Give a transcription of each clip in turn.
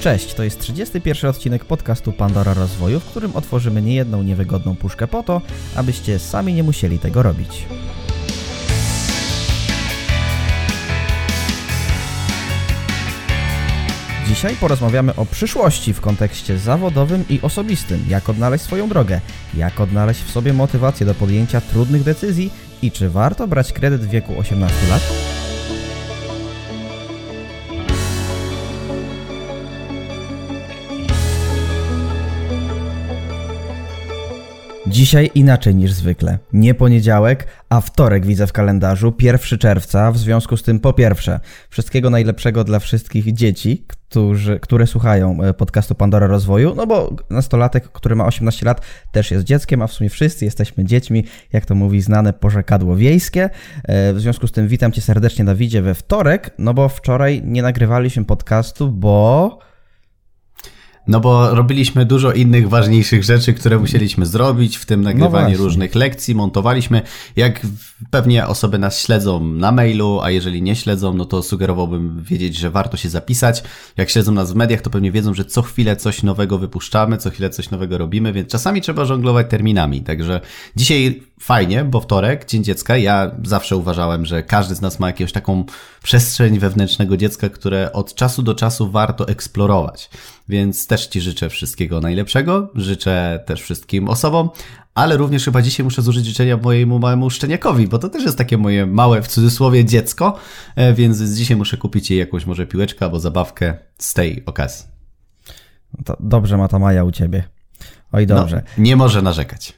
Cześć, to jest 31 odcinek podcastu Pandora Rozwoju, w którym otworzymy niejedną niewygodną puszkę po to, abyście sami nie musieli tego robić. Dzisiaj porozmawiamy o przyszłości w kontekście zawodowym i osobistym, jak odnaleźć swoją drogę, jak odnaleźć w sobie motywację do podjęcia trudnych decyzji i czy warto brać kredyt w wieku 18 lat. Dzisiaj inaczej niż zwykle. Nie poniedziałek, a wtorek widzę w kalendarzu, 1 czerwca. W związku z tym, po pierwsze, wszystkiego najlepszego dla wszystkich dzieci, którzy, które słuchają e, podcastu Pandora Rozwoju, no bo nastolatek, który ma 18 lat, też jest dzieckiem, a w sumie wszyscy jesteśmy dziećmi, jak to mówi znane porzekadło wiejskie. E, w związku z tym, witam Cię serdecznie, Dawidzie, we wtorek, no bo wczoraj nie nagrywaliśmy podcastu, bo no bo robiliśmy dużo innych ważniejszych rzeczy, które musieliśmy zrobić, w tym nagrywanie no różnych lekcji, montowaliśmy. Jak pewnie osoby nas śledzą na mailu, a jeżeli nie śledzą, no to sugerowałbym wiedzieć, że warto się zapisać. Jak śledzą nas w mediach, to pewnie wiedzą, że co chwilę coś nowego wypuszczamy, co chwilę coś nowego robimy, więc czasami trzeba żonglować terminami. Także dzisiaj fajnie, bo wtorek, Dzień Dziecka. Ja zawsze uważałem, że każdy z nas ma jakąś taką przestrzeń wewnętrznego dziecka, które od czasu do czasu warto eksplorować. Więc też Ci życzę wszystkiego najlepszego. Życzę też wszystkim osobom, ale również chyba dzisiaj muszę złożyć życzenia mojemu małemu szczeniakowi, bo to też jest takie moje małe, w cudzysłowie, dziecko, e, więc dzisiaj muszę kupić jej jakąś może piłeczkę albo zabawkę z tej okazji. To dobrze ma ta Maja u Ciebie. Oj, no, dobrze. No, nie może narzekać.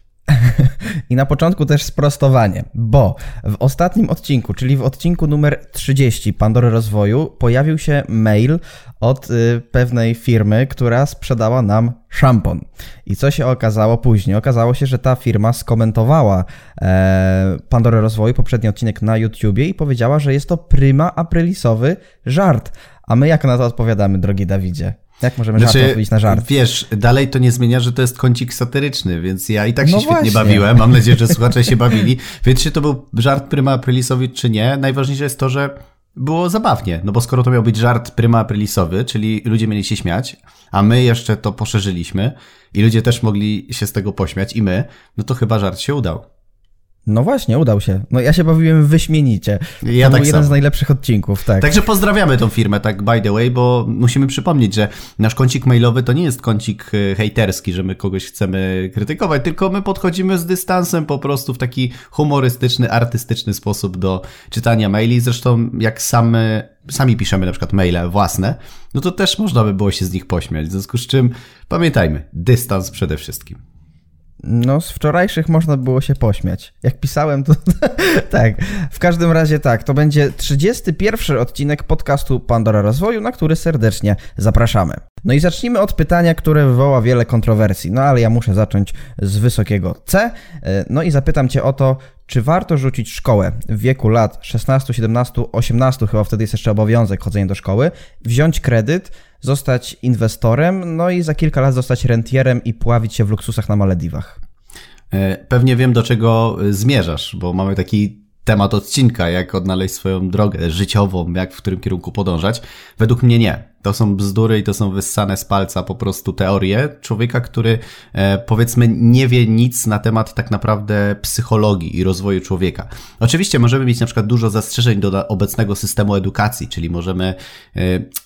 I na początku też sprostowanie, bo w ostatnim odcinku, czyli w odcinku numer 30 Pandory Rozwoju, pojawił się mail od y, pewnej firmy, która sprzedała nam szampon. I co się okazało później? Okazało się, że ta firma skomentowała e, Rozwoju, poprzedni odcinek na YouTubie i powiedziała, że jest to prima aprilisowy żart. A my jak na to odpowiadamy, drogi Dawidzie? Jak możemy znaczy, na żart? Wiesz, dalej to nie zmienia, że to jest kącik satyryczny, więc ja i tak się no świetnie właśnie. bawiłem. Mam nadzieję, że słuchacze się bawili. Więc czy to był żart Pryma Aprilisowi, czy nie, najważniejsze jest to, że było zabawnie, no bo skoro to miał być żart Pryma Aprilisowy, czyli ludzie mieli się śmiać, a my jeszcze to poszerzyliśmy i ludzie też mogli się z tego pośmiać i my, no to chyba żart się udał. No właśnie, udał się. No ja się bawiłem wyśmienicie. Ja to tak był jeden z najlepszych odcinków, tak. Także pozdrawiamy tą firmę, tak by the way, bo musimy przypomnieć, że nasz kącik mailowy to nie jest kącik e, hejterski, że my kogoś chcemy krytykować, tylko my podchodzimy z dystansem po prostu w taki humorystyczny, artystyczny sposób do czytania maili. Zresztą jak same, sami piszemy na przykład maile własne, no to też można by było się z nich pośmiać. W związku z czym pamiętajmy, dystans przede wszystkim. No, z wczorajszych można było się pośmiać. Jak pisałem, to tak. W każdym razie tak, to będzie 31 odcinek podcastu Pandora Rozwoju, na który serdecznie zapraszamy. No i zacznijmy od pytania, które wywoła wiele kontrowersji. No ale ja muszę zacząć z wysokiego C. No i zapytam Cię o to, czy warto rzucić szkołę w wieku lat 16, 17, 18, chyba wtedy jest jeszcze obowiązek chodzenia do szkoły, wziąć kredyt, zostać inwestorem, no i za kilka lat zostać rentierem i pławić się w luksusach na Malediwach? E, pewnie wiem, do czego zmierzasz, bo mamy taki temat odcinka, jak odnaleźć swoją drogę życiową, jak w którym kierunku podążać. Według mnie nie. To są bzdury i to są wyssane z palca po prostu teorie człowieka, który e, powiedzmy nie wie nic na temat tak naprawdę psychologii i rozwoju człowieka. Oczywiście możemy mieć na przykład dużo zastrzeżeń do obecnego systemu edukacji, czyli możemy e,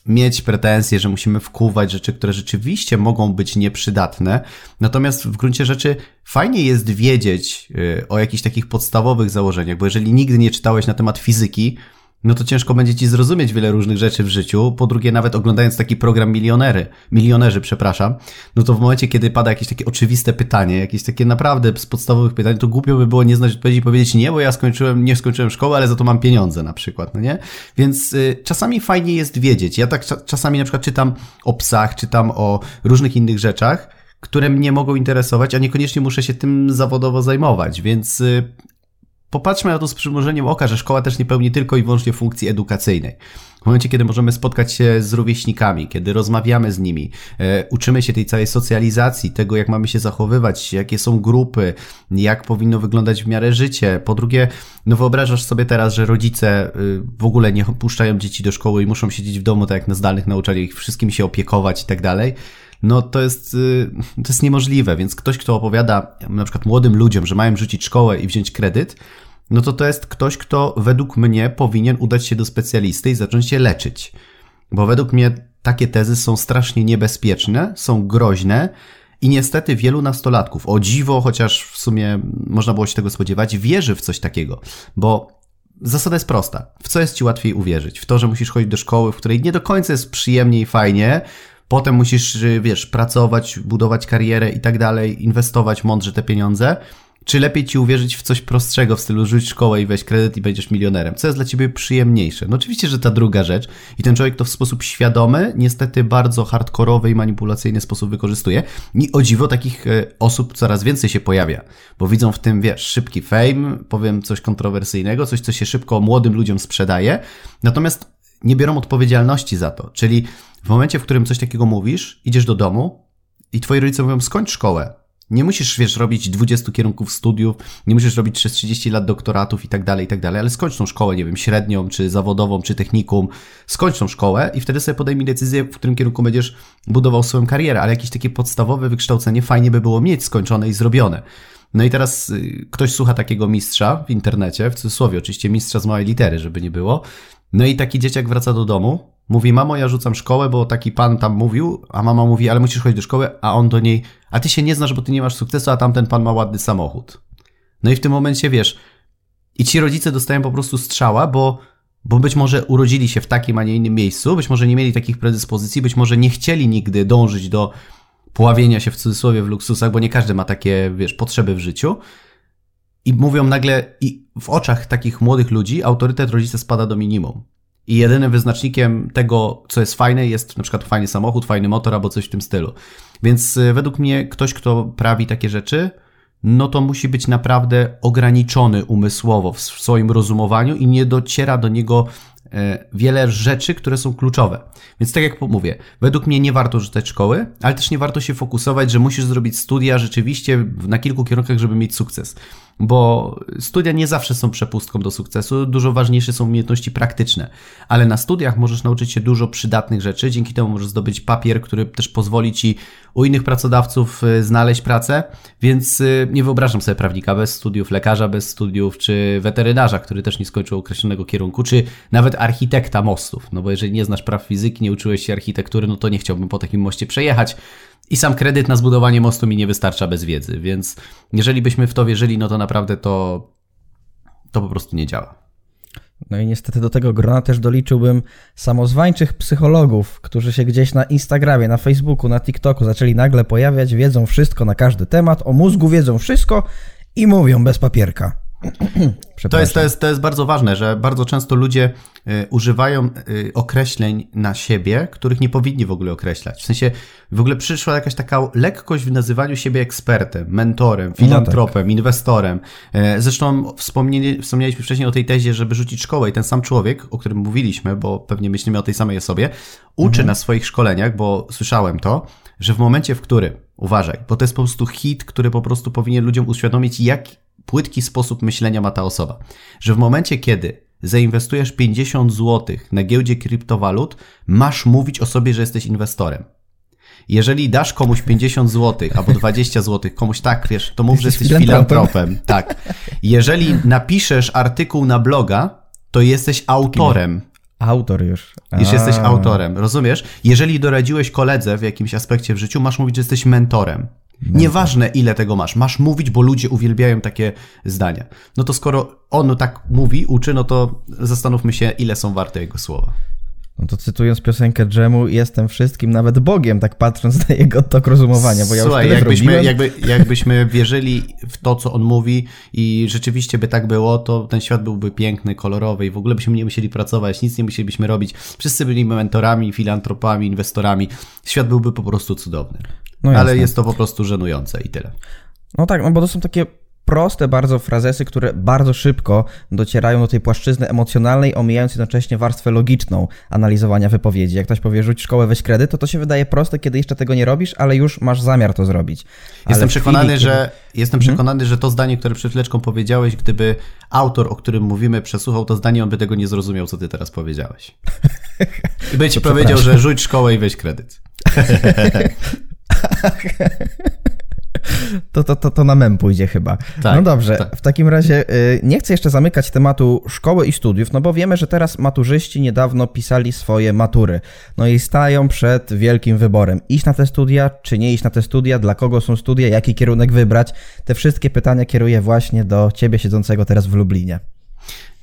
mieć pretensje, że musimy wkuwać rzeczy, które rzeczywiście mogą być nieprzydatne. Natomiast w gruncie rzeczy fajnie jest wiedzieć e, o jakichś takich podstawowych założeniach, bo jeżeli nigdy nie czytałeś na temat fizyki, no to ciężko będzie ci zrozumieć wiele różnych rzeczy w życiu. Po drugie, nawet oglądając taki program milionery, milionerzy, przepraszam, no to w momencie, kiedy pada jakieś takie oczywiste pytanie, jakieś takie naprawdę z podstawowych pytań, to głupio by było nie znać odpowiedzi i powiedzieć nie, bo ja skończyłem, nie skończyłem szkoły, ale za to mam pieniądze na przykład, no nie? Więc y, czasami fajnie jest wiedzieć. Ja tak czasami na przykład czytam o psach, czytam o różnych innych rzeczach, które mnie mogą interesować, a niekoniecznie muszę się tym zawodowo zajmować, więc y, Popatrzmy na to z przymrużeniem oka, że szkoła też nie pełni tylko i wyłącznie funkcji edukacyjnej. W momencie, kiedy możemy spotkać się z rówieśnikami, kiedy rozmawiamy z nimi, e, uczymy się tej całej socjalizacji, tego jak mamy się zachowywać, jakie są grupy, jak powinno wyglądać w miarę życie. Po drugie, no wyobrażasz sobie teraz, że rodzice y, w ogóle nie puszczają dzieci do szkoły i muszą siedzieć w domu, tak jak na zdalnych nauczaniach, ich wszystkim się opiekować i tak dalej no to jest, y, to jest niemożliwe, więc ktoś, kto opowiada na przykład młodym ludziom, że mają rzucić szkołę i wziąć kredyt, no to to jest ktoś, kto według mnie powinien udać się do specjalisty i zacząć się leczyć. Bo według mnie takie tezy są strasznie niebezpieczne, są groźne i niestety wielu nastolatków, o dziwo, chociaż w sumie można było się tego spodziewać, wierzy w coś takiego, bo zasada jest prosta. W co jest ci łatwiej uwierzyć? W to, że musisz chodzić do szkoły, w której nie do końca jest przyjemnie i fajnie, Potem musisz, wiesz, pracować, budować karierę i tak dalej, inwestować mądrze te pieniądze. Czy lepiej ci uwierzyć w coś prostszego w stylu rzuć szkołę i weź kredyt i będziesz milionerem? Co jest dla ciebie przyjemniejsze? No oczywiście, że ta druga rzecz i ten człowiek to w sposób świadomy, niestety bardzo hardkorowy i manipulacyjny sposób wykorzystuje. I o dziwo takich e, osób coraz więcej się pojawia, bo widzą w tym, wiesz, szybki fame, powiem coś kontrowersyjnego, coś, co się szybko młodym ludziom sprzedaje, natomiast nie biorą odpowiedzialności za to. Czyli w momencie, w którym coś takiego mówisz, idziesz do domu i twoi rodzice mówią, skończ szkołę. Nie musisz, wiesz, robić 20 kierunków studiów, nie musisz robić przez 30 lat doktoratów i tak dalej, i tak dalej, ale skończ tą szkołę, nie wiem, średnią, czy zawodową, czy technikum, skończ tą szkołę i wtedy sobie podejmij decyzję, w którym kierunku będziesz budował swoją karierę, ale jakieś takie podstawowe wykształcenie fajnie by było mieć skończone i zrobione. No i teraz y, ktoś słucha takiego mistrza w internecie, w cudzysłowie oczywiście mistrza z małej litery, żeby nie było, no i taki dzieciak wraca do domu, mówi, mamo, ja rzucam szkołę, bo taki pan tam mówił, a mama mówi, ale musisz chodzić do szkoły, a on do niej, a ty się nie znasz, bo ty nie masz sukcesu, a tamten pan ma ładny samochód. No i w tym momencie, wiesz, i ci rodzice dostają po prostu strzała, bo, bo być może urodzili się w takim, a nie innym miejscu, być może nie mieli takich predyspozycji, być może nie chcieli nigdy dążyć do pławienia się w cudzysłowie w luksusach, bo nie każdy ma takie, wiesz, potrzeby w życiu. I mówią nagle, i w oczach takich młodych ludzi autorytet rodzica spada do minimum. I jedynym wyznacznikiem tego, co jest fajne, jest na przykład fajny samochód, fajny motor albo coś w tym stylu. Więc y, według mnie ktoś, kto prawi takie rzeczy, no to musi być naprawdę ograniczony umysłowo w swoim rozumowaniu i nie dociera do niego e, wiele rzeczy, które są kluczowe. Więc tak jak mówię, według mnie nie warto rzucać szkoły, ale też nie warto się fokusować, że musisz zrobić studia rzeczywiście na kilku kierunkach, żeby mieć sukces bo studia nie zawsze są przepustką do sukcesu, dużo ważniejsze są umiejętności praktyczne, ale na studiach możesz nauczyć się dużo przydatnych rzeczy, dzięki temu możesz zdobyć papier, który też pozwoli ci u innych pracodawców y, znaleźć pracę, więc y, nie wyobrażam sobie prawnika bez studiów, lekarza bez studiów, czy weterynarza, który też nie skończył określonego kierunku, czy nawet architekta mostów, no bo jeżeli nie znasz praw fizyki, nie uczyłeś się architektury, no to nie chciałbym po takim moście przejechać, i sam kredyt na zbudowanie mostu mi nie wystarcza bez wiedzy, więc jeżeli byśmy w to wierzyli, no to naprawdę to, to po prostu nie działa. No i niestety do tego grona też doliczyłbym samozwańczych psychologów, którzy się gdzieś na Instagramie, na Facebooku, na TikToku zaczęli nagle pojawiać, wiedzą wszystko na każdy temat, o mózgu wiedzą wszystko i mówią bez papierka. To jest, to, jest, to jest bardzo ważne, że bardzo często ludzie y, używają y, określeń na siebie, których nie powinni w ogóle określać. W sensie w ogóle przyszła jakaś taka lekkość w nazywaniu siebie ekspertem, mentorem, filantropem, no tak. inwestorem. Y, zresztą wspomnieli, wspomnieliśmy wcześniej o tej tezie, żeby rzucić szkołę i ten sam człowiek, o którym mówiliśmy, bo pewnie myślimy o tej samej osobie, uczy mhm. na swoich szkoleniach, bo słyszałem to, że w momencie, w którym, uważaj, bo to jest po prostu hit, który po prostu powinien ludziom uświadomić, jak płytki sposób myślenia ma ta osoba. Że w momencie, kiedy zainwestujesz 50 zł na giełdzie kryptowalut, masz mówić o sobie, że jesteś inwestorem. Jeżeli dasz komuś 50 zł albo 20 zł, komuś tak, wiesz, to mów, że jesteś filantropem. Tak. Jeżeli napiszesz artykuł na bloga, to jesteś autorem. Autor już. Już jesteś autorem, rozumiesz? Jeżeli doradziłeś koledze w jakimś aspekcie w życiu, masz mówić, że jesteś mentorem. No Nieważne ile tego masz, masz mówić, bo ludzie uwielbiają takie zdania. No to skoro on tak mówi, uczy, no to zastanówmy się, ile są warte jego słowa. No to cytując piosenkę Dżemu, jestem wszystkim, nawet Bogiem, tak patrząc na jego tok rozumowania, bo ja Słuchaj, już jakbyśmy, jakby, jakbyśmy wierzyli w to, co on mówi i rzeczywiście by tak było, to ten świat byłby piękny, kolorowy i w ogóle byśmy nie musieli pracować, nic nie musielibyśmy robić. Wszyscy byliby mentorami, filantropami, inwestorami. Świat byłby po prostu cudowny. No Ale jest to po prostu żenujące i tyle. No tak, no bo to są takie proste bardzo frazesy, które bardzo szybko docierają do tej płaszczyzny emocjonalnej, omijając jednocześnie warstwę logiczną analizowania wypowiedzi. Jak ktoś powie, rzuć szkołę, weź kredyt, to to się wydaje proste, kiedy jeszcze tego nie robisz, ale już masz zamiar to zrobić. Jestem przekonany, chwili, że kiedy... jestem mhm. przekonany, że to zdanie, które przed chwileczką powiedziałeś, gdyby autor, o którym mówimy, przesłuchał to zdanie, on by tego nie zrozumiał, co ty teraz powiedziałeś. I by ci powiedział, że rzuć szkołę i weź kredyt. to, to, to, to na mem pójdzie chyba. Tak, no dobrze, tak. w takim razie y, nie chcę jeszcze zamykać tematu szkoły i studiów, no bo wiemy, że teraz maturzyści niedawno pisali swoje matury. No i stają przed wielkim wyborem. Iść na te studia, czy nie iść na te studia, dla kogo są studia, jaki kierunek wybrać. Te wszystkie pytania kieruję właśnie do ciebie siedzącego teraz w Lublinie.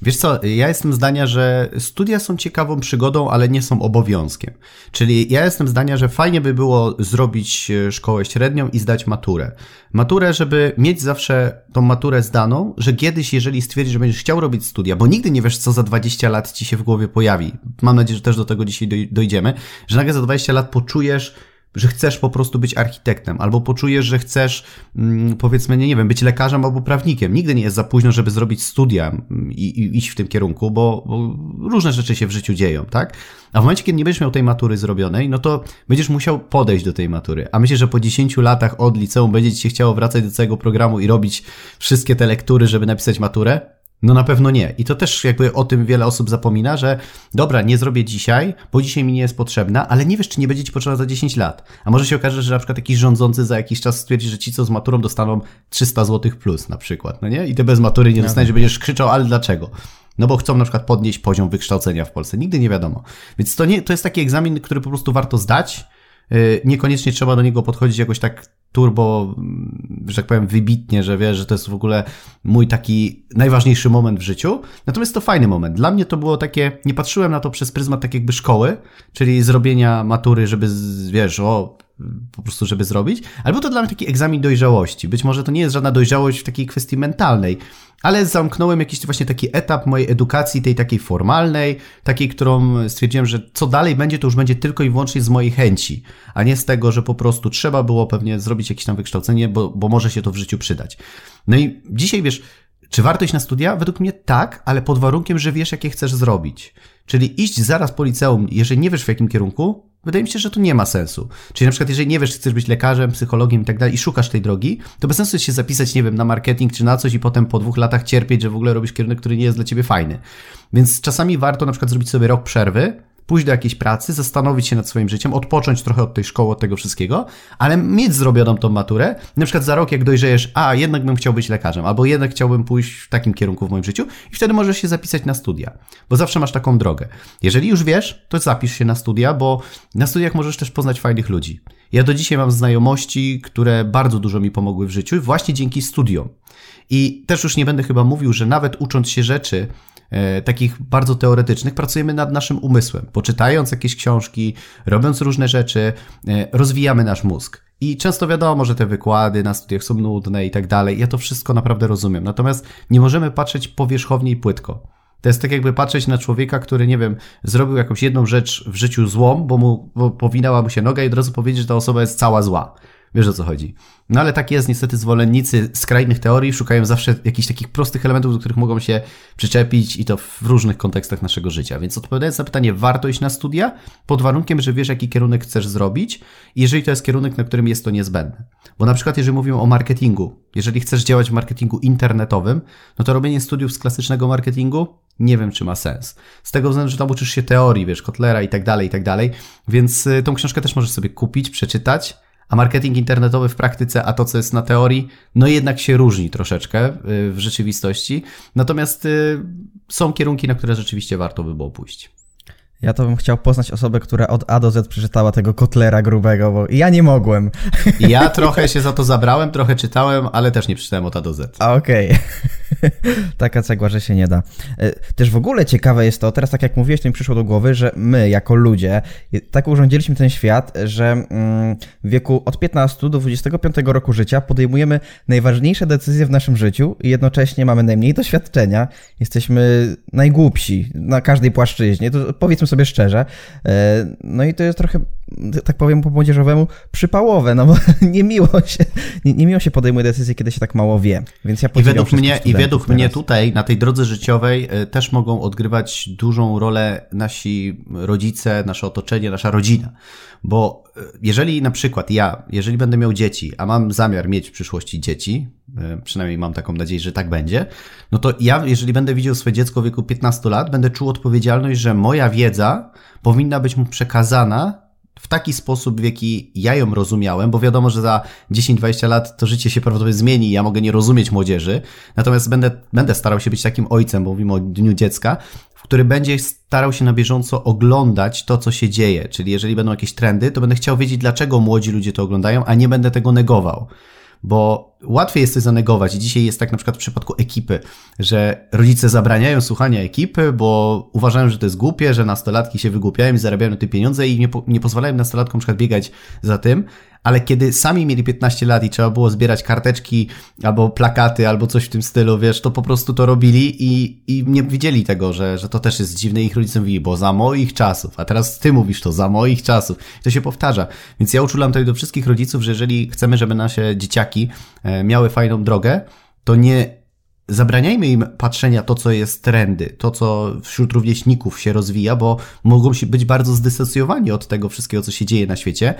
Wiesz co, ja jestem zdania, że studia są ciekawą przygodą, ale nie są obowiązkiem. Czyli ja jestem zdania, że fajnie by było zrobić e, szkołę średnią i zdać maturę. Maturę, żeby mieć zawsze tą maturę zdaną, że kiedyś, jeżeli stwierdzisz, że będziesz chciał robić studia, bo nigdy nie wiesz, co za 20 lat ci się w głowie pojawi. Mam nadzieję, że też do tego dzisiaj dojdziemy, że nagle za 20 lat poczujesz, że chcesz po prostu być architektem, albo poczujesz, że chcesz, mm, powiedzmy, nie, nie wiem, być lekarzem albo prawnikiem. Nigdy nie jest za późno, żeby zrobić studia mm, i, i iść w tym kierunku, bo, bo, różne rzeczy się w życiu dzieją, tak? A w momencie, kiedy nie będziesz miał tej matury zrobionej, no to będziesz musiał podejść do tej matury. A myślę, że po 10 latach od liceum będzie ci się chciało wracać do całego programu i robić wszystkie te lektury, żeby napisać maturę? No na pewno nie. I to też jakby o tym wiele osób zapomina, że dobra, nie zrobię dzisiaj, bo dzisiaj mi nie jest potrzebna, ale nie wiesz, czy nie będzie ci potrzebna za 10 lat. A może się okaże, że na przykład jakiś rządzący za jakiś czas stwierdzi, że ci, co z maturą dostaną 300 zł plus na przykład, no nie? I ty bez matury nie dostaniesz, że będziesz krzyczał, ale dlaczego? No bo chcą na przykład podnieść poziom wykształcenia w Polsce. Nigdy nie wiadomo. Więc to, nie, to jest taki egzamin, który po prostu warto zdać. Y, niekoniecznie trzeba do niego podchodzić jakoś tak turbo, mm, że tak powiem, wybitnie, że wiesz, że to jest w ogóle mój taki najważniejszy moment w życiu. Natomiast to fajny moment. Dla mnie to było takie, nie patrzyłem na to przez pryzmat tak jakby szkoły, czyli zrobienia matury, żeby, wiesz, o, po prostu, żeby zrobić, ale był to dla mnie taki egzamin dojrzałości. Być może to nie jest żadna dojrzałość w takiej kwestii mentalnej, ale zamknąłem jakiś właśnie taki etap mojej edukacji, tej takiej formalnej, takiej, którą stwierdziłem, że co dalej będzie, to już będzie tylko i wyłącznie z mojej chęci, a nie z tego, że po prostu trzeba było pewnie zrobić jakieś tam wykształcenie, bo, bo może się to w życiu przydać. No i dzisiaj wiesz, czy warto iść na studia? Według mnie tak, ale pod warunkiem, że wiesz, jakie chcesz zrobić. Czyli iść zaraz po liceum, jeżeli nie wiesz w jakim kierunku, Wydaje mi się, że to nie ma sensu. Czyli na przykład, jeżeli nie wiesz, czy chcesz być lekarzem, psychologiem i tak dalej i szukasz tej drogi, to bez sensu jest się zapisać, nie wiem, na marketing czy na coś i potem po dwóch latach cierpieć, że w ogóle robisz kierunek, który nie jest dla ciebie fajny. Więc czasami warto na przykład zrobić sobie rok przerwy, pójść do jakiejś pracy, zastanowić się nad swoim życiem, odpocząć trochę od tej szkoły, od tego wszystkiego, ale mieć zrobioną tą maturę. Na przykład za rok, jak dojrzejesz, a jednak bym chciał być lekarzem, albo jednak chciałbym pójść w takim kierunku w moim życiu, i wtedy możesz się zapisać na studia, bo zawsze masz taką drogę. Jeżeli już wiesz, to zapisz się na studia, bo na studiach możesz też poznać fajnych ludzi. Ja do dzisiaj mam znajomości, które bardzo dużo mi pomogły w życiu, właśnie dzięki studiom. I też już nie będę chyba mówił, że nawet ucząc się rzeczy, takich bardzo teoretycznych, pracujemy nad naszym umysłem. Poczytając jakieś książki, robiąc różne rzeczy, e, rozwijamy nasz mózg. I często wiadomo, że te wykłady na studiach są nudne i tak dalej. Ja to wszystko naprawdę rozumiem. Natomiast nie możemy patrzeć powierzchownie i płytko. To jest tak jakby patrzeć na człowieka, który, nie wiem, zrobił jakąś jedną rzecz w życiu złą, bo mu bo powinęła mu się noga i od razu powiedzieć, że ta osoba jest cała zła. Wiesz o co chodzi. No ale tak jest, niestety zwolennicy skrajnych teorii szukają zawsze jakichś takich prostych elementów, do których mogą się przyczepić i to w różnych kontekstach naszego życia. Więc odpowiadając na pytanie, warto iść na studia pod warunkiem, że wiesz, jaki kierunek chcesz zrobić i jeżeli to jest kierunek, na którym jest to niezbędne. Bo na przykład, jeżeli mówimy o marketingu, jeżeli chcesz działać w marketingu internetowym, no to robienie studiów z klasycznego marketingu nie wiem, czy ma sens. Z tego względu, że tam uczysz się teorii, wiesz, Kotlera i tak dalej, i tak dalej, więc y, tą książkę też możesz sobie kupić, przeczytać, a marketing internetowy w praktyce, a to, co jest na teorii, no jednak się różni troszeczkę y, w rzeczywistości. Natomiast y, są kierunki, na które rzeczywiście warto by było pójść. Ja to bym chciał poznać osobę, która od A do Z przeczytała tego kotlera grubego, bo ja nie mogłem. Ja trochę się za to zabrałem, trochę czytałem, ale też nie przeczytałem od A do Z. Okej. Okay. Taka cegła, że się nie da. E, też w ogóle ciekawe jest to, teraz tak jak mówiłeś, to mi przyszło do głowy, że my jako ludzie tak urządziliśmy ten świat, że mm, w wieku od 15 do 25 roku życia podejmujemy najważniejsze decyzje w naszym życiu i jednocześnie mamy najmniej doświadczenia, jesteśmy najgłupsi na każdej płaszczyźnie. To powiedzmy sobie szczerze. E, no i to jest trochę tak powiem po młodzieżowemu, przypałowe, no bo niemiło się, nie, niemiło się podejmuje decyzje, kiedy się tak mało wie. Więc ja I według mnie, i według mnie tutaj, na tej drodze życiowej e, też mogą odgrywać dużą rolę nasi rodzice, nasze otoczenie, nasza rodzina. Bo e, jeżeli na przykład ja, jeżeli będę miał dzieci, a mam zamiar mieć w przyszłości dzieci, e, przynajmniej mam taką nadzieję, że tak będzie, no to ja, jeżeli będę widział swoje dziecko w wieku 15 lat, będę czuł odpowiedzialność, że moja wiedza powinna być mu przekazana w taki sposób, w jaki ja ją rozumiałem, bo wiadomo, że za 10-20 lat to życie się prawdopodobnie zmieni i ja mogę nie rozumieć młodzieży, natomiast będę, będę starał się być takim ojcem, bo mówimy o Dniu Dziecka, który będzie starał się na bieżąco oglądać to, co się dzieje. Czyli jeżeli będą jakieś trendy, to będę chciał wiedzieć, dlaczego młodzi ludzie to oglądają, a nie będę tego negował. Bo łatwiej jest to zanegować. I dzisiaj jest tak na przykład w przypadku ekipy, że rodzice zabraniają słuchania ekipy, bo uważają, że to jest głupie, że nastolatki się wygłupiają i zarabiają te pieniądze i nie, po, nie pozwalają nastolatkom na przykład biegać za tym, ale kiedy sami mieli 15 lat i trzeba było zbierać karteczki albo plakaty albo coś w tym stylu, wiesz, to po prostu to robili i, i nie widzieli tego, że, że to też jest dziwne. Ich rodzice mówili, bo za moich czasów, a teraz ty mówisz to, za moich czasów. I to się powtarza. Więc ja uczulam tutaj do wszystkich rodziców, że jeżeli chcemy, żeby nasze dzieciaki e, miały fajną drogę, to nie zabraniajmy im patrzenia to, co jest trendy, to, co wśród rówieśników się rozwija, bo mogą się być bardzo zdysocjowani od tego wszystkiego, co się dzieje na świecie,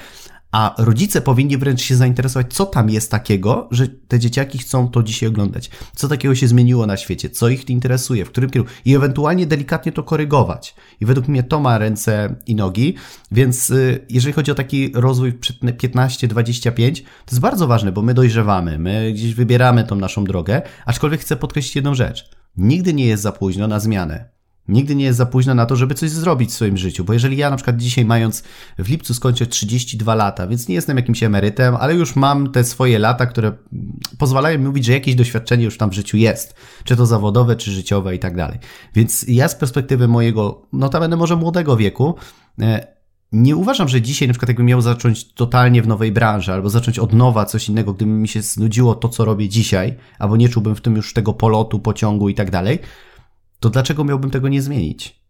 a rodzice powinni wręcz się zainteresować, co tam jest takiego, że te dzieciaki chcą to dzisiaj oglądać. Co takiego się zmieniło na świecie, co ich interesuje, w którym kierunku i ewentualnie delikatnie to korygować. I według mnie to ma ręce i nogi, więc y, jeżeli chodzi o taki rozwój 15-25, to jest bardzo ważne, bo my dojrzewamy, my gdzieś wybieramy tą naszą drogę, aczkolwiek chcę podkreślić jedną rzecz. Nigdy nie jest za późno na zmianę. Nigdy nie jest za późno na to, żeby coś zrobić w swoim życiu, bo jeżeli ja na przykład dzisiaj mając w lipcu skończę 32 lata, więc nie jestem jakimś emerytem, ale już mam te swoje lata, które pozwalają mi mówić, że jakieś doświadczenie już tam w życiu jest, czy to zawodowe, czy życiowe i tak dalej. Więc ja z perspektywy mojego, notabene może młodego wieku, e, nie uważam, że dzisiaj na przykład jakbym miał zacząć totalnie w nowej branży, albo zacząć od nowa coś innego, gdyby mi się znudziło to, co robię dzisiaj, albo nie czułbym w tym już tego polotu, pociągu i tak dalej, to dlaczego miałbym tego nie zmienić?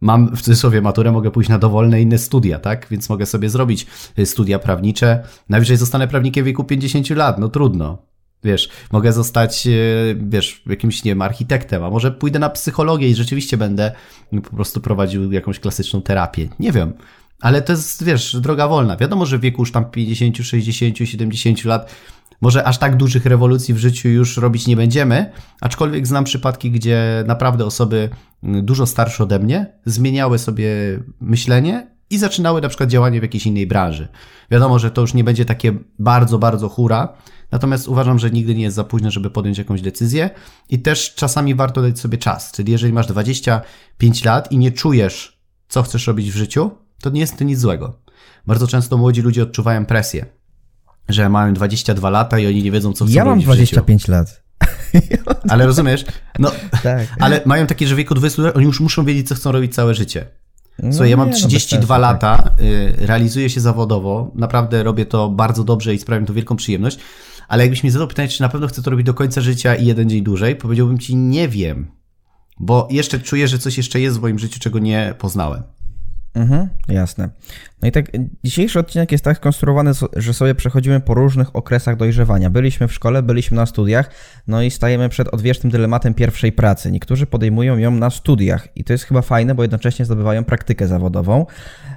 Mam w cudzysłowie maturę, mogę pójść na dowolne inne studia, tak? Więc mogę sobie zrobić y, studia prawnicze. Najwyżej zostanę prawnikiem w wieku 50 lat, no trudno. Wiesz, mogę zostać, y, wiesz, jakimś, nie wiem, architektem, a może pójdę na psychologię i rzeczywiście będę po prostu prowadził jakąś klasyczną terapię. Nie wiem. Ale to jest, wiesz, droga wolna. Wiadomo, że w wieku już tam 50, 60, 70 lat może aż tak dużych rewolucji w życiu już robić nie będziemy, aczkolwiek znam przypadki, gdzie naprawdę osoby mm, dużo starsze ode mnie zmieniały sobie myślenie i zaczynały na przykład działanie w jakiejś innej branży. Wiadomo, że to już nie będzie takie bardzo, bardzo hura, natomiast uważam, że nigdy nie jest za późno, żeby podjąć jakąś decyzję i też czasami warto dać sobie czas. Czyli jeżeli masz 25 lat i nie czujesz, co chcesz robić w życiu, to nie jest to nic złego. Bardzo często młodzi ludzie odczuwają presję że mają 22 lata i oni nie wiedzą, co chcą Ja mam 25 lat. Ale rozumiesz? No, tak. ale mają takie, że w wieku 20 lat oni już muszą wiedzieć, co chcą robić całe życie. No Słuchaj, ja mam 32 no lata, tak. realizuję się zawodowo, naprawdę robię to bardzo dobrze i sprawia mi to wielką przyjemność, ale jakbyś mnie zadał pytanie, czy na pewno chcę to robić do końca życia i jeden dzień dłużej, powiedziałbym ci nie wiem, bo jeszcze czuję, że coś jeszcze jest w moim życiu, czego nie poznałem. Mhm, jasne. No i tak, dzisiejszy odcinek jest tak skonstruowany, że sobie przechodzimy po różnych okresach dojrzewania. Byliśmy w szkole, byliśmy na studiach, no i stajemy przed odwiecznym dylematem pierwszej pracy. Niektórzy podejmują ją na studiach i to jest chyba fajne, bo jednocześnie zdobywają praktykę zawodową.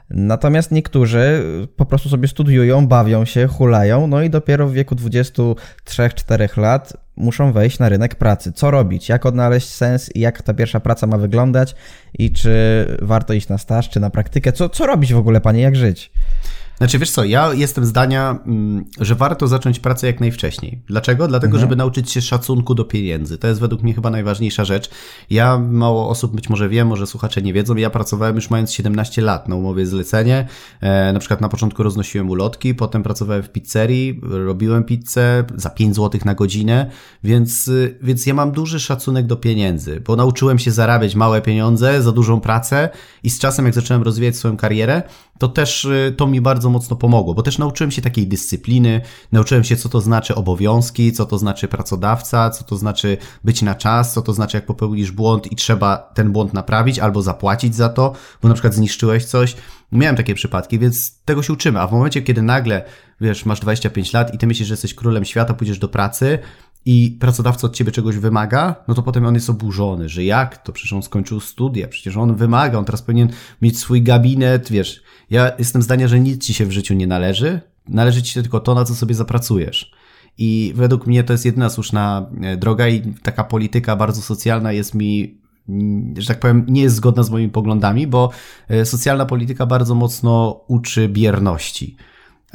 Natomiast niektórzy po prostu sobie studiują, bawią się, hulają, no i dopiero w wieku 23-4 lat muszą wejść na rynek pracy. Co robić? Jak odnaleźć sens i jak ta pierwsza praca ma wyglądać? I czy warto iść na staż, czy na praktykę? Co, co robić w ogóle, panie? Jak żyć? Znaczy, wiesz co, ja jestem zdania, mm, że warto zacząć pracę jak najwcześniej. Dlaczego? Dlatego, mhm. żeby nauczyć się szacunku do pieniędzy. To jest według mnie chyba najważniejsza rzecz. Ja, mało osób być może wie, może słuchacze nie wiedzą, ja pracowałem już mając 17 lat na umowie zlecenie. E, na przykład na początku roznosiłem ulotki, potem pracowałem w pizzerii, robiłem pizzę za 5 zł na godzinę, więc, więc ja mam duży szacunek do pieniędzy, bo nauczyłem się zarabiać małe pieniądze za dużą pracę i z czasem, jak zacząłem rozwijać swoją karierę, to też y, to mi bardzo mocno pomogło, bo też nauczyłem się takiej dyscypliny, nauczyłem się, co to znaczy obowiązki, co to znaczy pracodawca, co to znaczy być na czas, co to znaczy, jak popełnisz błąd i trzeba ten błąd naprawić albo zapłacić za to, bo na przykład zniszczyłeś coś. Miałem takie przypadki, więc tego się uczymy. A w momencie, kiedy nagle, wiesz, masz 25 lat i ty myślisz, że jesteś królem świata, pójdziesz do pracy i pracodawca od ciebie czegoś wymaga, no to potem on jest oburzony, że jak to? Przecież on skończył studia, przecież on wymaga, on teraz powinien mieć swój gabinet, wiesz. Ja jestem zdania, że nic ci się w życiu nie należy, należy ci się tylko to, na co sobie zapracujesz. I według mnie to jest jedyna słuszna e, droga i taka polityka bardzo socjalna jest mi że tak powiem, nie jest zgodna z moimi poglądami, bo e, socjalna polityka bardzo mocno uczy bierności.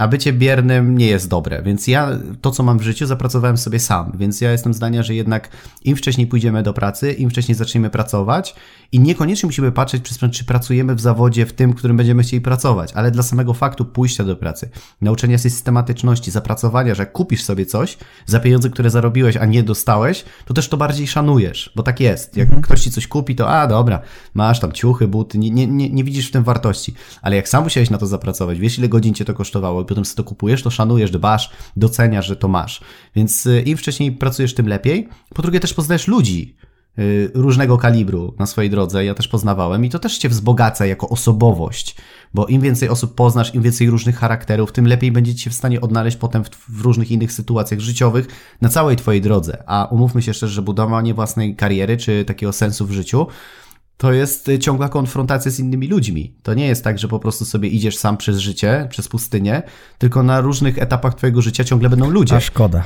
A bycie biernym nie jest dobre, więc ja to, co mam w życiu, zapracowałem sobie sam. Więc ja jestem zdania, że jednak im wcześniej pójdziemy do pracy, im wcześniej zaczniemy pracować i niekoniecznie musimy patrzeć przez czy pracujemy w zawodzie w tym, w którym będziemy chcieli pracować, ale dla samego faktu pójścia do pracy, nauczenia systematyczności, zapracowania, że kupisz sobie coś za pieniądze, które zarobiłeś, a nie dostałeś, to też to bardziej szanujesz, bo tak jest. Jak mhm. ktoś ci coś kupi, to a dobra, masz tam ciuchy, buty, nie, nie, nie, nie widzisz w tym wartości. Ale jak sam musiałeś na to zapracować, wiesz ile godzin cię to kosztowało, potem sobie to kupujesz, to szanujesz, dbasz, doceniasz, że to masz. Więc y, im wcześniej pracujesz, tym lepiej. Po drugie też poznajesz ludzi y, różnego kalibru na swojej drodze. Ja też poznawałem i to też cię wzbogaca jako osobowość, bo im więcej osób poznasz, im więcej różnych charakterów, tym lepiej będziecie się w stanie odnaleźć potem w, w różnych innych sytuacjach życiowych na całej twojej drodze. A umówmy się szczerze, że budowanie własnej kariery czy takiego sensu w życiu to jest y, ciągła konfrontacja z innymi ludźmi. To nie jest tak, że po prostu sobie idziesz sam przez życie, przez pustynię, tylko na różnych etapach twojego życia ciągle będą ludzie. A szkoda.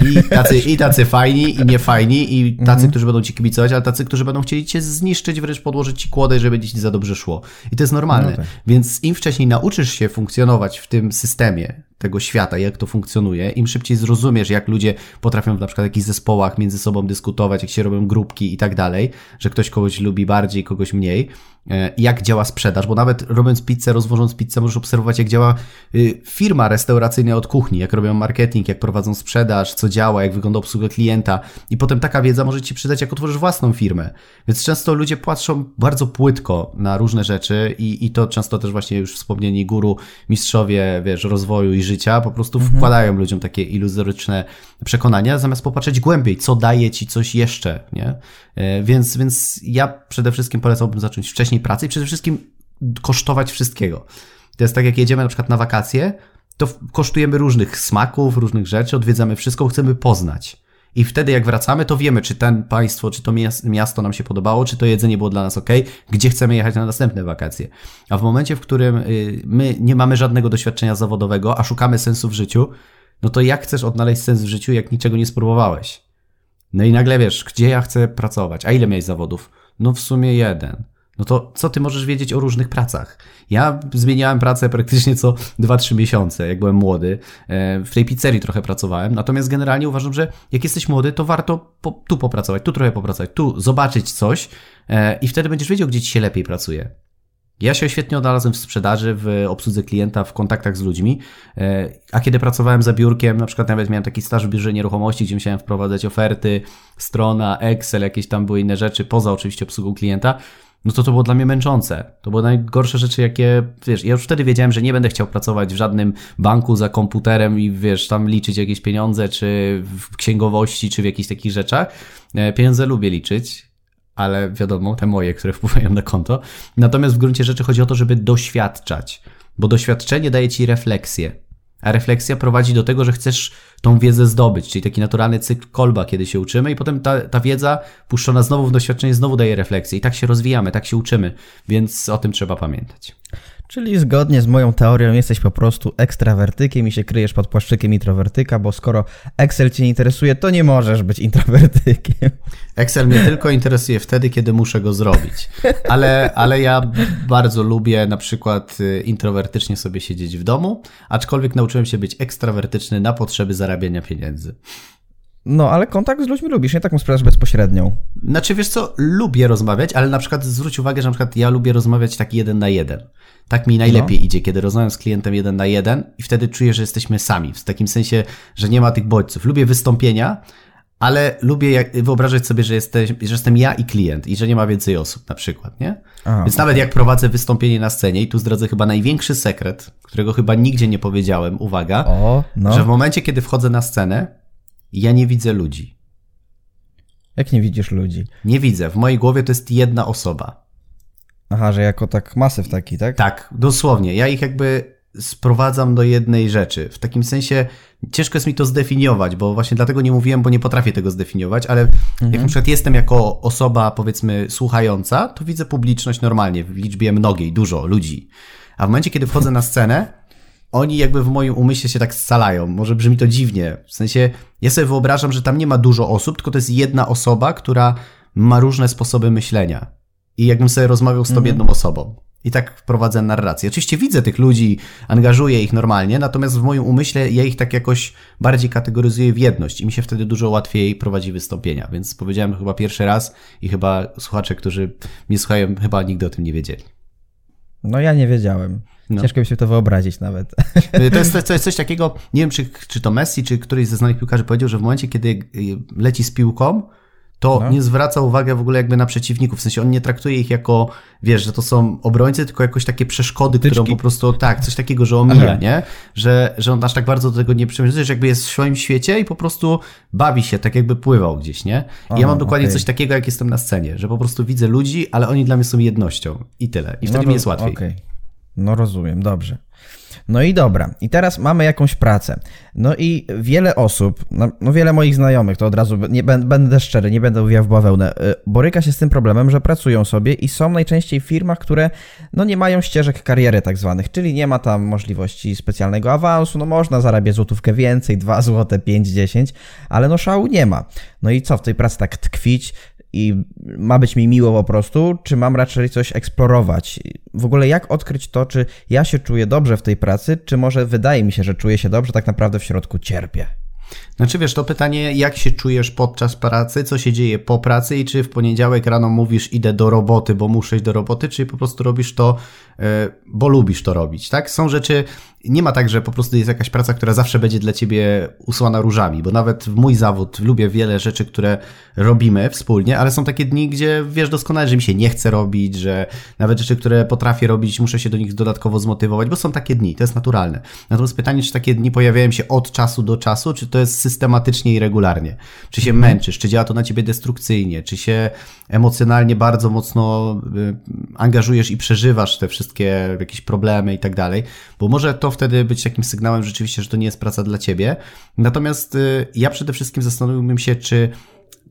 I tacy, I tacy fajni, i niefajni, i tacy, mhm. którzy będą ci kibicować, ale tacy, którzy będą chcieli cię zniszczyć, wręcz podłożyć ci kłodę, żeby ci za dobrze szło. I to jest normalne. No tak. Więc im wcześniej nauczysz się funkcjonować w tym systemie, tego świata, jak to funkcjonuje, im szybciej zrozumiesz, jak ludzie potrafią w na przykład jakichś zespołach między sobą dyskutować, jak się robią grupki i tak dalej, że ktoś kogoś lubi bardziej, kogoś mniej, E, jak działa sprzedaż, bo nawet robiąc pizzę, rozwożąc pizzę, możesz obserwować, jak działa y, firma restauracyjna od kuchni, jak robią marketing, jak prowadzą sprzedaż, co działa, jak wygląda obsługa klienta. I potem taka wiedza może Ci przydać, jak otworzysz własną firmę. Więc często ludzie patrzą bardzo płytko na różne rzeczy i, i to często też właśnie już wspomnieni guru, mistrzowie, wiesz, rozwoju i życia po prostu mhm. wkładają ludziom takie iluzoryczne przekonania, zamiast popatrzeć głębiej, co daje Ci coś jeszcze, nie? E, więc, więc ja przede wszystkim polecałbym zacząć wcześniej pracy i przede wszystkim kosztować wszystkiego. To jest tak, jak jedziemy na przykład na wakacje, to kosztujemy różnych smaków, różnych rzeczy, odwiedzamy wszystko, chcemy poznać. I wtedy jak wracamy, to wiemy, czy ten państwo, czy to miasto nam się podobało, czy to jedzenie było dla nas ok, gdzie chcemy jechać na następne wakacje. A w momencie, w którym y, my nie mamy żadnego doświadczenia zawodowego, a szukamy sensu w życiu, no to jak chcesz odnaleźć sens w życiu, jak niczego nie spróbowałeś? No i nagle wiesz, gdzie ja chcę pracować? A ile miałeś zawodów? No w sumie jeden. No to co ty możesz wiedzieć o różnych pracach? Ja zmieniałem pracę praktycznie co 2-3 miesiące, jak byłem młody. E, w tej pizzerii trochę pracowałem, natomiast generalnie uważam, że jak jesteś młody, to warto po, tu popracować, tu trochę popracować, tu zobaczyć coś e, i wtedy będziesz wiedział, gdzie ci się lepiej pracuje. Ja się świetnie odnalazłem w sprzedaży, w obsłudze klienta, w kontaktach z ludźmi, e, a kiedy pracowałem za biurkiem, na przykład nawet miałem taki staż w biurze nieruchomości, gdzie musiałem wprowadzać oferty, strona, Excel, jakieś tam były inne rzeczy, poza oczywiście obsługą klienta, no to to było dla mnie męczące. To były najgorsze rzeczy, jakie, wiesz, ja już wtedy wiedziałem, że nie będę chciał pracować w żadnym banku za komputerem i, wiesz, tam liczyć jakieś pieniądze, czy w księgowości, czy w jakichś takich rzeczach. E, pieniądze lubię liczyć, ale wiadomo, te moje, które wpływają na konto. Natomiast w gruncie rzeczy chodzi o to, żeby doświadczać, bo doświadczenie daje ci refleksję. A refleksja prowadzi do tego, że chcesz tą wiedzę zdobyć, czyli taki naturalny cykl kolba, kiedy się uczymy, i potem ta, ta wiedza puszczona znowu w doświadczenie znowu daje refleksję. I tak się rozwijamy, tak się uczymy, więc o tym trzeba pamiętać. Czyli zgodnie z moją teorią jesteś po prostu ekstrawertykiem i się kryjesz pod płaszczykiem introwertyka, bo skoro Excel cię interesuje, to nie możesz być introwertykiem. Excel mnie tylko interesuje wtedy, kiedy muszę go zrobić. Ale, ale ja bardzo lubię na przykład y, introwertycznie sobie siedzieć w domu, aczkolwiek nauczyłem się być ekstrawertyczny na potrzeby zarabiania pieniędzy. No, ale kontakt z ludźmi lubisz, nie taką sprzedaż bezpośrednią. Znaczy, wiesz co, lubię rozmawiać, ale na przykład zwróć uwagę, że na przykład ja lubię rozmawiać tak jeden na jeden. Tak mi najlepiej no. idzie, kiedy rozmawiam z klientem jeden na jeden i wtedy czuję, że jesteśmy sami. W takim sensie, że nie ma tych bodźców. Lubię wystąpienia, ale lubię jak, wyobrażać sobie, że, jesteś, że jestem ja i klient i że nie ma więcej osób na przykład, nie? Więc nawet jak prowadzę wystąpienie na scenie i tu zdradzę chyba największy sekret, którego chyba nigdzie nie powiedziałem, uwaga, O, no. że w momencie, kiedy wchodzę na scenę, ja nie widzę ludzi. Jak nie widzisz ludzi? Nie widzę. W mojej głowie to jest jedna osoba. Aha, że jako tak masyw taki, tak? Tak, dosłownie. Ja ich jakby sprowadzam do jednej rzeczy. W takim sensie ciężko jest mi to zdefiniować, bo właśnie dlatego nie mówiłem, bo nie potrafię tego zdefiniować, ale jak na przykład jestem jako osoba, powiedzmy, słuchająca, to widzę publiczność normalnie, w liczbie mnogiej, dużo ludzi. A w momencie, kiedy wchodzę na scenę, oni jakby w moim umyśle się tak scalają. Może brzmi to dziwnie. W sensie, ja sobie wyobrażam, że tam nie ma dużo osób, tylko to jest jedna osoba, która ma różne sposoby myślenia. I jakbym sobie rozmawiał z tą jedną osobą. I tak prowadzę narrację. Oczywiście widzę tych ludzi, angażuję ich normalnie, natomiast w moim umyśle ja ich tak jakoś bardziej kategoryzuję w jedność i mi się wtedy dużo łatwiej prowadzi wystąpienia. Więc powiedziałem chyba pierwszy raz i chyba słuchacze, którzy mnie słuchają, chyba nigdy o tym nie wiedzieli. No ja nie wiedziałem. No. Ciężko mi się to wyobrazić nawet. To jest, to jest coś takiego, nie wiem czy, czy to Messi, czy któryś ze znanych piłkarzy powiedział, że w momencie, kiedy y, leci z piłką, to No. nie zwraca uwagi w ogóle jakby na przeciwników. W sensie on nie traktuje ich jako, wiesz, że to są obrońcy, tylko jakoś takie przeszkody, które on Tyczki. po prostu, tak, coś takiego, że omija, Aha. nie? Że, że on aż tak bardzo do tego nie przywiązuje, że jakby jest w swoim świecie i po prostu bawi się, tak jakby pływał gdzieś, nie? I ja Aha, mam dokładnie okej. coś takiego, jak jestem na scenie, że po prostu widzę ludzi, ale oni dla mnie są jednością i tyle. I wtedy no, mi jest łatwiej. Okej. No rozumiem, dobrze. No i dobra, i teraz mamy jakąś pracę. No i wiele osób, no, no wiele moich znajomych, to od razu nie bę- będę szczery, nie będę uwijał w bawełnę, y, boryka się z tym problemem, że pracują sobie i są najczęściej w firmach, które no nie mają ścieżek kariery tak zwanych, czyli nie ma tam możliwości specjalnego awansu, no można zarabiać złotówkę więcej, 2 złote, 5, 10, ale no szału nie ma. No i co, w tej pracy tak tkwić, i ma być mi miło po prostu, czy mam raczej coś eksplorować? W ogóle jak odkryć to, czy ja się czuję dobrze w tej pracy, czy może wydaje mi się, że czuję się dobrze, tak naprawdę w środku cierpię? Znaczy wiesz, to pytanie, jak się czujesz podczas pracy, co się dzieje po pracy i czy w poniedziałek rano mówisz idę do roboty, bo muszę iść do roboty, czy po prostu robisz to, e, bo lubisz to robić, tak? Są rzeczy, nie ma tak, że po prostu jest jakaś praca, która zawsze będzie dla ciebie usłana różami, bo nawet w mój zawód lubię wiele rzeczy, które robimy wspólnie, ale są takie dni, gdzie wiesz doskonale, że mi się nie chce robić, że nawet rzeczy, które potrafię robić, muszę się do nich dodatkowo zmotywować, bo są takie dni, to jest naturalne. Natomiast pytanie, czy takie dni pojawiają się od czasu do czasu, czy to jest systematycznie i regularnie? Czy się męczysz, czy działa to na ciebie destrukcyjnie, czy się emocjonalnie bardzo mocno y, angażujesz i przeżywasz te wszystkie jakieś problemy i tak dalej, bo może to wtedy być takim sygnałem rzeczywiście, że to nie jest praca dla ciebie. Natomiast y, ja przede wszystkim zastanowiłbym się, czy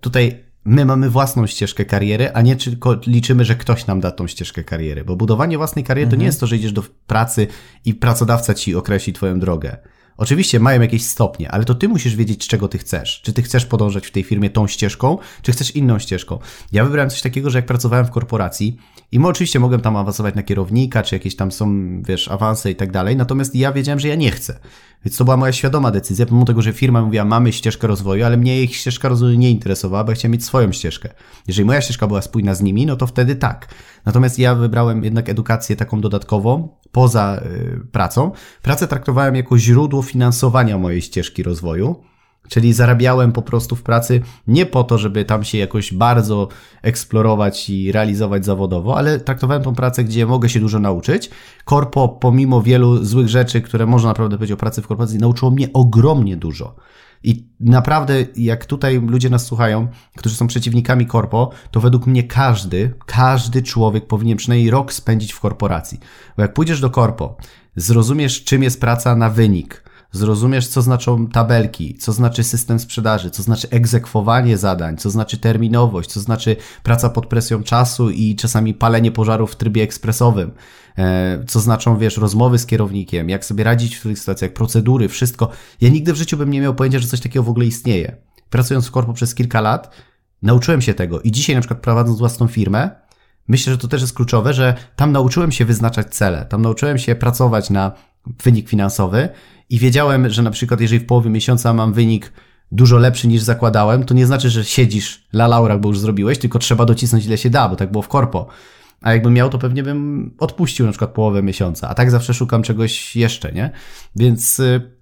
tutaj my mamy własną ścieżkę kariery, a nie tylko liczymy, że ktoś nam da tą ścieżkę kariery. Bo budowanie własnej kariery to nie jest to, że idziesz do pracy i pracodawca ci określi twoją drogę. Oczywiście mają jakieś stopnie, ale to ty musisz wiedzieć, czego ty chcesz. Czy ty chcesz podążać w tej firmie tą ścieżką, czy chcesz inną ścieżką. Ja wybrałem coś takiego, że jak pracowałem w korporacji i oczywiście mogłem tam awansować na kierownika, czy jakieś tam są, wiesz, awanse i tak dalej, natomiast ja wiedziałem, że ja nie chcę. Więc to była moja świadoma decyzja, pomimo tego, że firma mówiła, mamy ścieżkę rozwoju, ale mnie ich ścieżka rozwoju nie interesowała, bo ja chciałem mieć swoją ścieżkę. Jeżeli moja ścieżka była spójna z nimi, no to wtedy tak. Natomiast ja wybrałem jednak edukację taką dodatkową, poza y, pracą. Pracę traktowałem jako źródło finansowania mojej ścieżki rozwoju. Czyli zarabiałem po prostu w pracy nie po to, żeby tam się jakoś bardzo eksplorować i realizować zawodowo, ale traktowałem tą pracę, gdzie mogę się dużo nauczyć. Korpo, pomimo wielu złych rzeczy, które można naprawdę powiedzieć o pracy w korporacji, nauczyło mnie ogromnie dużo. I naprawdę, jak tutaj ludzie nas słuchają, którzy są przeciwnikami korpo, to według mnie każdy, każdy człowiek powinien przynajmniej rok spędzić w korporacji. Bo jak pójdziesz do korpo, zrozumiesz, czym jest praca na wynik, zrozumiesz, co znaczą tabelki, co znaczy system sprzedaży, co znaczy egzekwowanie zadań, co znaczy terminowość, co znaczy praca pod presją czasu i czasami palenie pożarów w trybie ekspresowym, e, co znaczą, wiesz, rozmowy z kierownikiem, jak sobie radzić w tych sytuacjach, procedury, wszystko. Ja nigdy w życiu bym nie miał pojęcia, że coś takiego w ogóle istnieje. Pracując w korpo przez kilka lat, nauczyłem się tego i dzisiaj na przykład prowadząc własną firmę, Myślę, że to też jest kluczowe, że tam nauczyłem się wyznaczać cele, tam nauczyłem się pracować na wynik finansowy i wiedziałem, że na przykład jeżeli w połowie miesiąca mam wynik dużo lepszy niż zakładałem, to nie znaczy, że siedzisz la laurach, bo już zrobiłeś, tylko trzeba docisnąć ile się da, bo tak było w korpo. A jakbym miał, to pewnie bym odpuścił na przykład połowę miesiąca, a tak zawsze szukam czegoś jeszcze, nie? Więc y,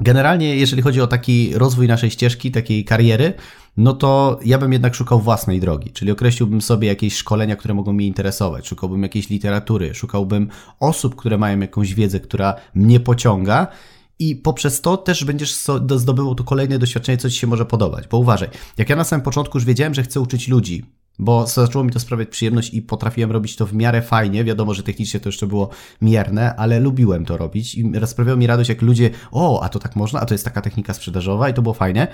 Generalnie, jeżeli chodzi o taki rozwój naszej ścieżki, takiej kariery, no to ja bym jednak szukał własnej drogi, czyli określiłbym sobie jakieś szkolenia, które mogą mnie interesować, szukałbym jakiejś literatury, szukałbym osób, które mają jakąś wiedzę, która mnie pociąga i poprzez to też będziesz zdobywał to kolejne doświadczenie, co ci się może podobać. Bo uważaj, jak ja na samym początku już wiedziałem, że chcę uczyć ludzi, bo zaczęło mi to sprawiać przyjemność i potrafiłem robić to w miarę fajnie. Wiadomo, że technicznie to jeszcze było mierne, ale lubiłem to robić i sprawiało mi radość, jak ludzie, o, a to tak można, a to jest taka technika sprzedażowa i to było fajne.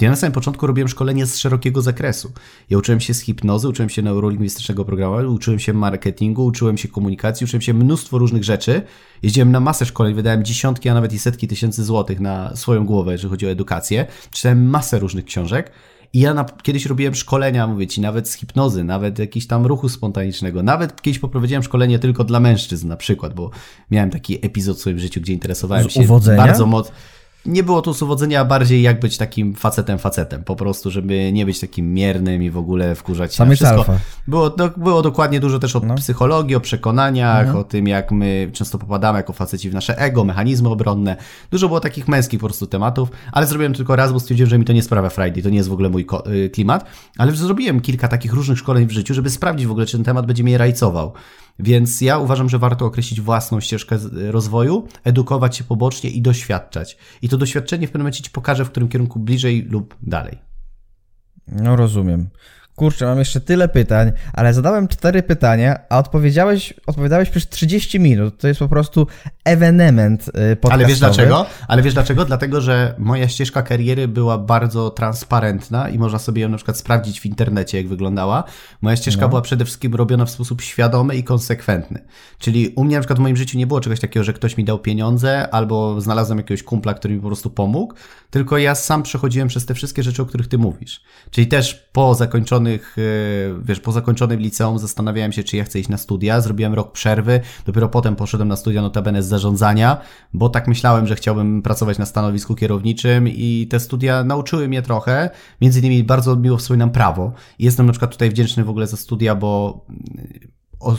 Ja na samym początku robiłem szkolenie z szerokiego zakresu. Ja uczyłem się z hipnozy, uczyłem się neurolingwistycznego programowania, uczyłem się marketingu, uczyłem się komunikacji, uczyłem się mnóstwo różnych rzeczy. Jeździłem na masę szkoleń, wydałem dziesiątki, a nawet i setki tysięcy złotych na swoją głowę, jeżeli chodzi o edukację. Czytałem masę różnych książek. I ja na, kiedyś robiłem szkolenia, mówię ci, nawet z hipnozy, nawet jakiś tam ruchu spontanicznego. Nawet kiedyś poprowadziłem szkolenie tylko dla mężczyzn na przykład, bo miałem taki epizod w swoim życiu, gdzie interesowałem z się uwodzenia? bardzo mocno nie było tu uwodzenia, bardziej jak być takim facetem facetem, po prostu, żeby nie być takim miernym i w ogóle wkurzać się na wszystko. Alfa. Było, do, było dokładnie dużo też o no. psychologii, o przekonaniach, mhm. o tym, jak my często popadamy jako faceci w nasze ego, mechanizmy obronne. Dużo było takich męskich po prostu tematów, ale zrobiłem tylko raz, bo stwierdziłem, że mi to nie sprawia Friday, to nie jest w ogóle mój y, klimat, ale zrobiłem kilka takich różnych szkoleń w życiu, żeby sprawdzić w ogóle, czy ten temat będzie mnie rajcował. Więc ja uważam, że warto określić własną ścieżkę rozwoju, edukować się pobocznie i doświadczać. I to doświadczenie w pewnym momencie ci pokaże, w którym kierunku bliżej lub dalej. No rozumiem. Kurczę, mam jeszcze tyle pytań, ale zadałem cztery pytania, a odpowiedziałeś, odpowiadałeś przez 30 minut. To jest po prostu ewenement podcastowy. Ale wiesz dlaczego? Ale wiesz dlaczego? Dlatego, że moja ścieżka kariery była bardzo transparentna i można sobie ją na przykład sprawdzić w internecie, jak wyglądała. Moja ścieżka no. była przede wszystkim robiona w sposób świadomy i konsekwentny. Czyli u mnie na przykład w moim życiu nie było czegoś takiego, że ktoś mi dał pieniądze albo znalazłem jakiegoś kumpla, który mi po prostu pomógł, tylko ja sam przechodziłem przez te wszystkie rzeczy, o których ty mówisz. Czyli też po zakończonych, e, wiesz, po zakończonym liceum zastanawiałem się, czy ja chcę iść na studia, zrobiłem rok przerwy, dopiero potem poszedłem na studia notabene z zarządzania, bo tak myślałem, że chciałbym pracować na stanowisku kierowniczym i te studia nauczyły mnie trochę, między innymi bardzo miło wspominam prawo. Jestem na przykład tutaj wdzięczny w ogóle za studia, bo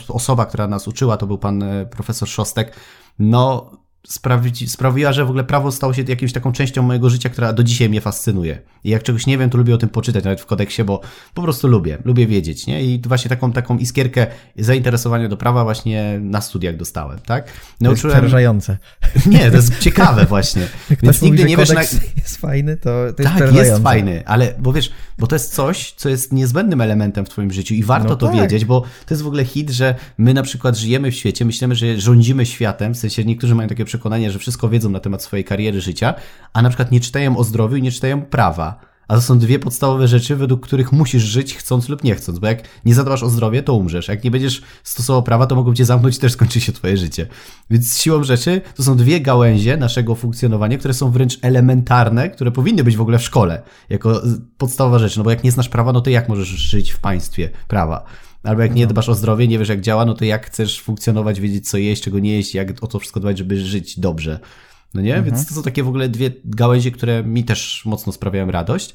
osoba, która nas uczyła, to był pan e, profesor Szostek, no sprawić, sprawiła, że w ogóle prawo stało się jakąś taką częścią mojego życia, która do dzisiaj mnie fascynuje. I jak czegoś nie wiem, to lubię o tym poczytać, nawet w kodeksie, bo po prostu lubię, lubię wiedzieć, nie? I właśnie taką, taką iskierkę zainteresowania do prawa właśnie na studiach dostałem, tak? Nauczyłem... To jest przerażające. Nie, to jest ciekawe właśnie. Jak Więc nigdy mówi, nie wiesz, na... jest fajny, to, to jest Tak, jest fajny, ale bo wiesz, bo to jest coś, co jest niezbędnym elementem w twoim życiu i warto no to tak. wiedzieć, bo to jest w ogóle hit, że my na przykład żyjemy w świecie, myślimy, że rządzimy światem, w sensie niektórzy mają takie przekonanie, że wszystko wiedzą na temat swojej kariery życia, a na przykład nie czytają o zdrowiu i nie czytają prawa. A to są dwie podstawowe rzeczy, według których musisz żyć, chcąc lub nie chcąc, bo jak nie zadbasz o zdrowie, to umrzesz. Jak nie będziesz stosował prawa, to mogą cię zamknąć i też skończy się twoje życie. Więc siłą rzeczy to są dwie gałęzie naszego funkcjonowania, które są wręcz elementarne, które powinny być w ogóle w szkole, jako podstawowa rzecz. No bo jak nie znasz prawa, no to jak możesz żyć w państwie prawa? Albo jak nie no. dbasz o zdrowie, nie wiesz jak działa, no to jak chcesz funkcjonować, wiedzieć co jeść, czego nie jeść, jak o to wszystko dbać, żeby żyć dobrze. No nie? Mhm. Więc to są takie w ogóle dwie gałęzie, które mi też mocno sprawiają radość.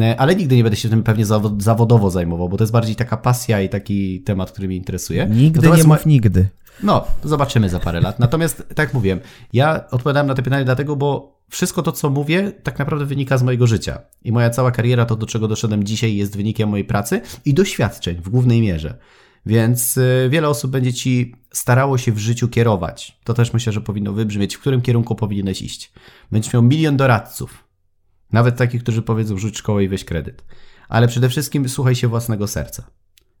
E, ale nigdy nie będę się tym pewnie zawodowo zajmował, bo to jest bardziej taka pasja i taki temat, który mnie interesuje. Nigdy Natomiast nie mów nigdy. No, zobaczymy za parę lat. Natomiast, tak jak mówiłem, ja odpowiadam na te pytania dlatego, bo wszystko to, co mówię, tak naprawdę wynika z mojego życia. I moja cała kariera, to do czego doszedłem dzisiaj, jest wynikiem mojej pracy i doświadczeń w głównej mierze. Więc y, wiele osób będzie ci starało się w życiu kierować. To też myślę, że powinno wybrzmieć, w którym kierunku powinieneś iść. Będziesz miał milion doradców. Nawet takich, którzy powiedzą, rzuć szkołę i weź kredyt. Ale przede wszystkim słuchaj się własnego serca.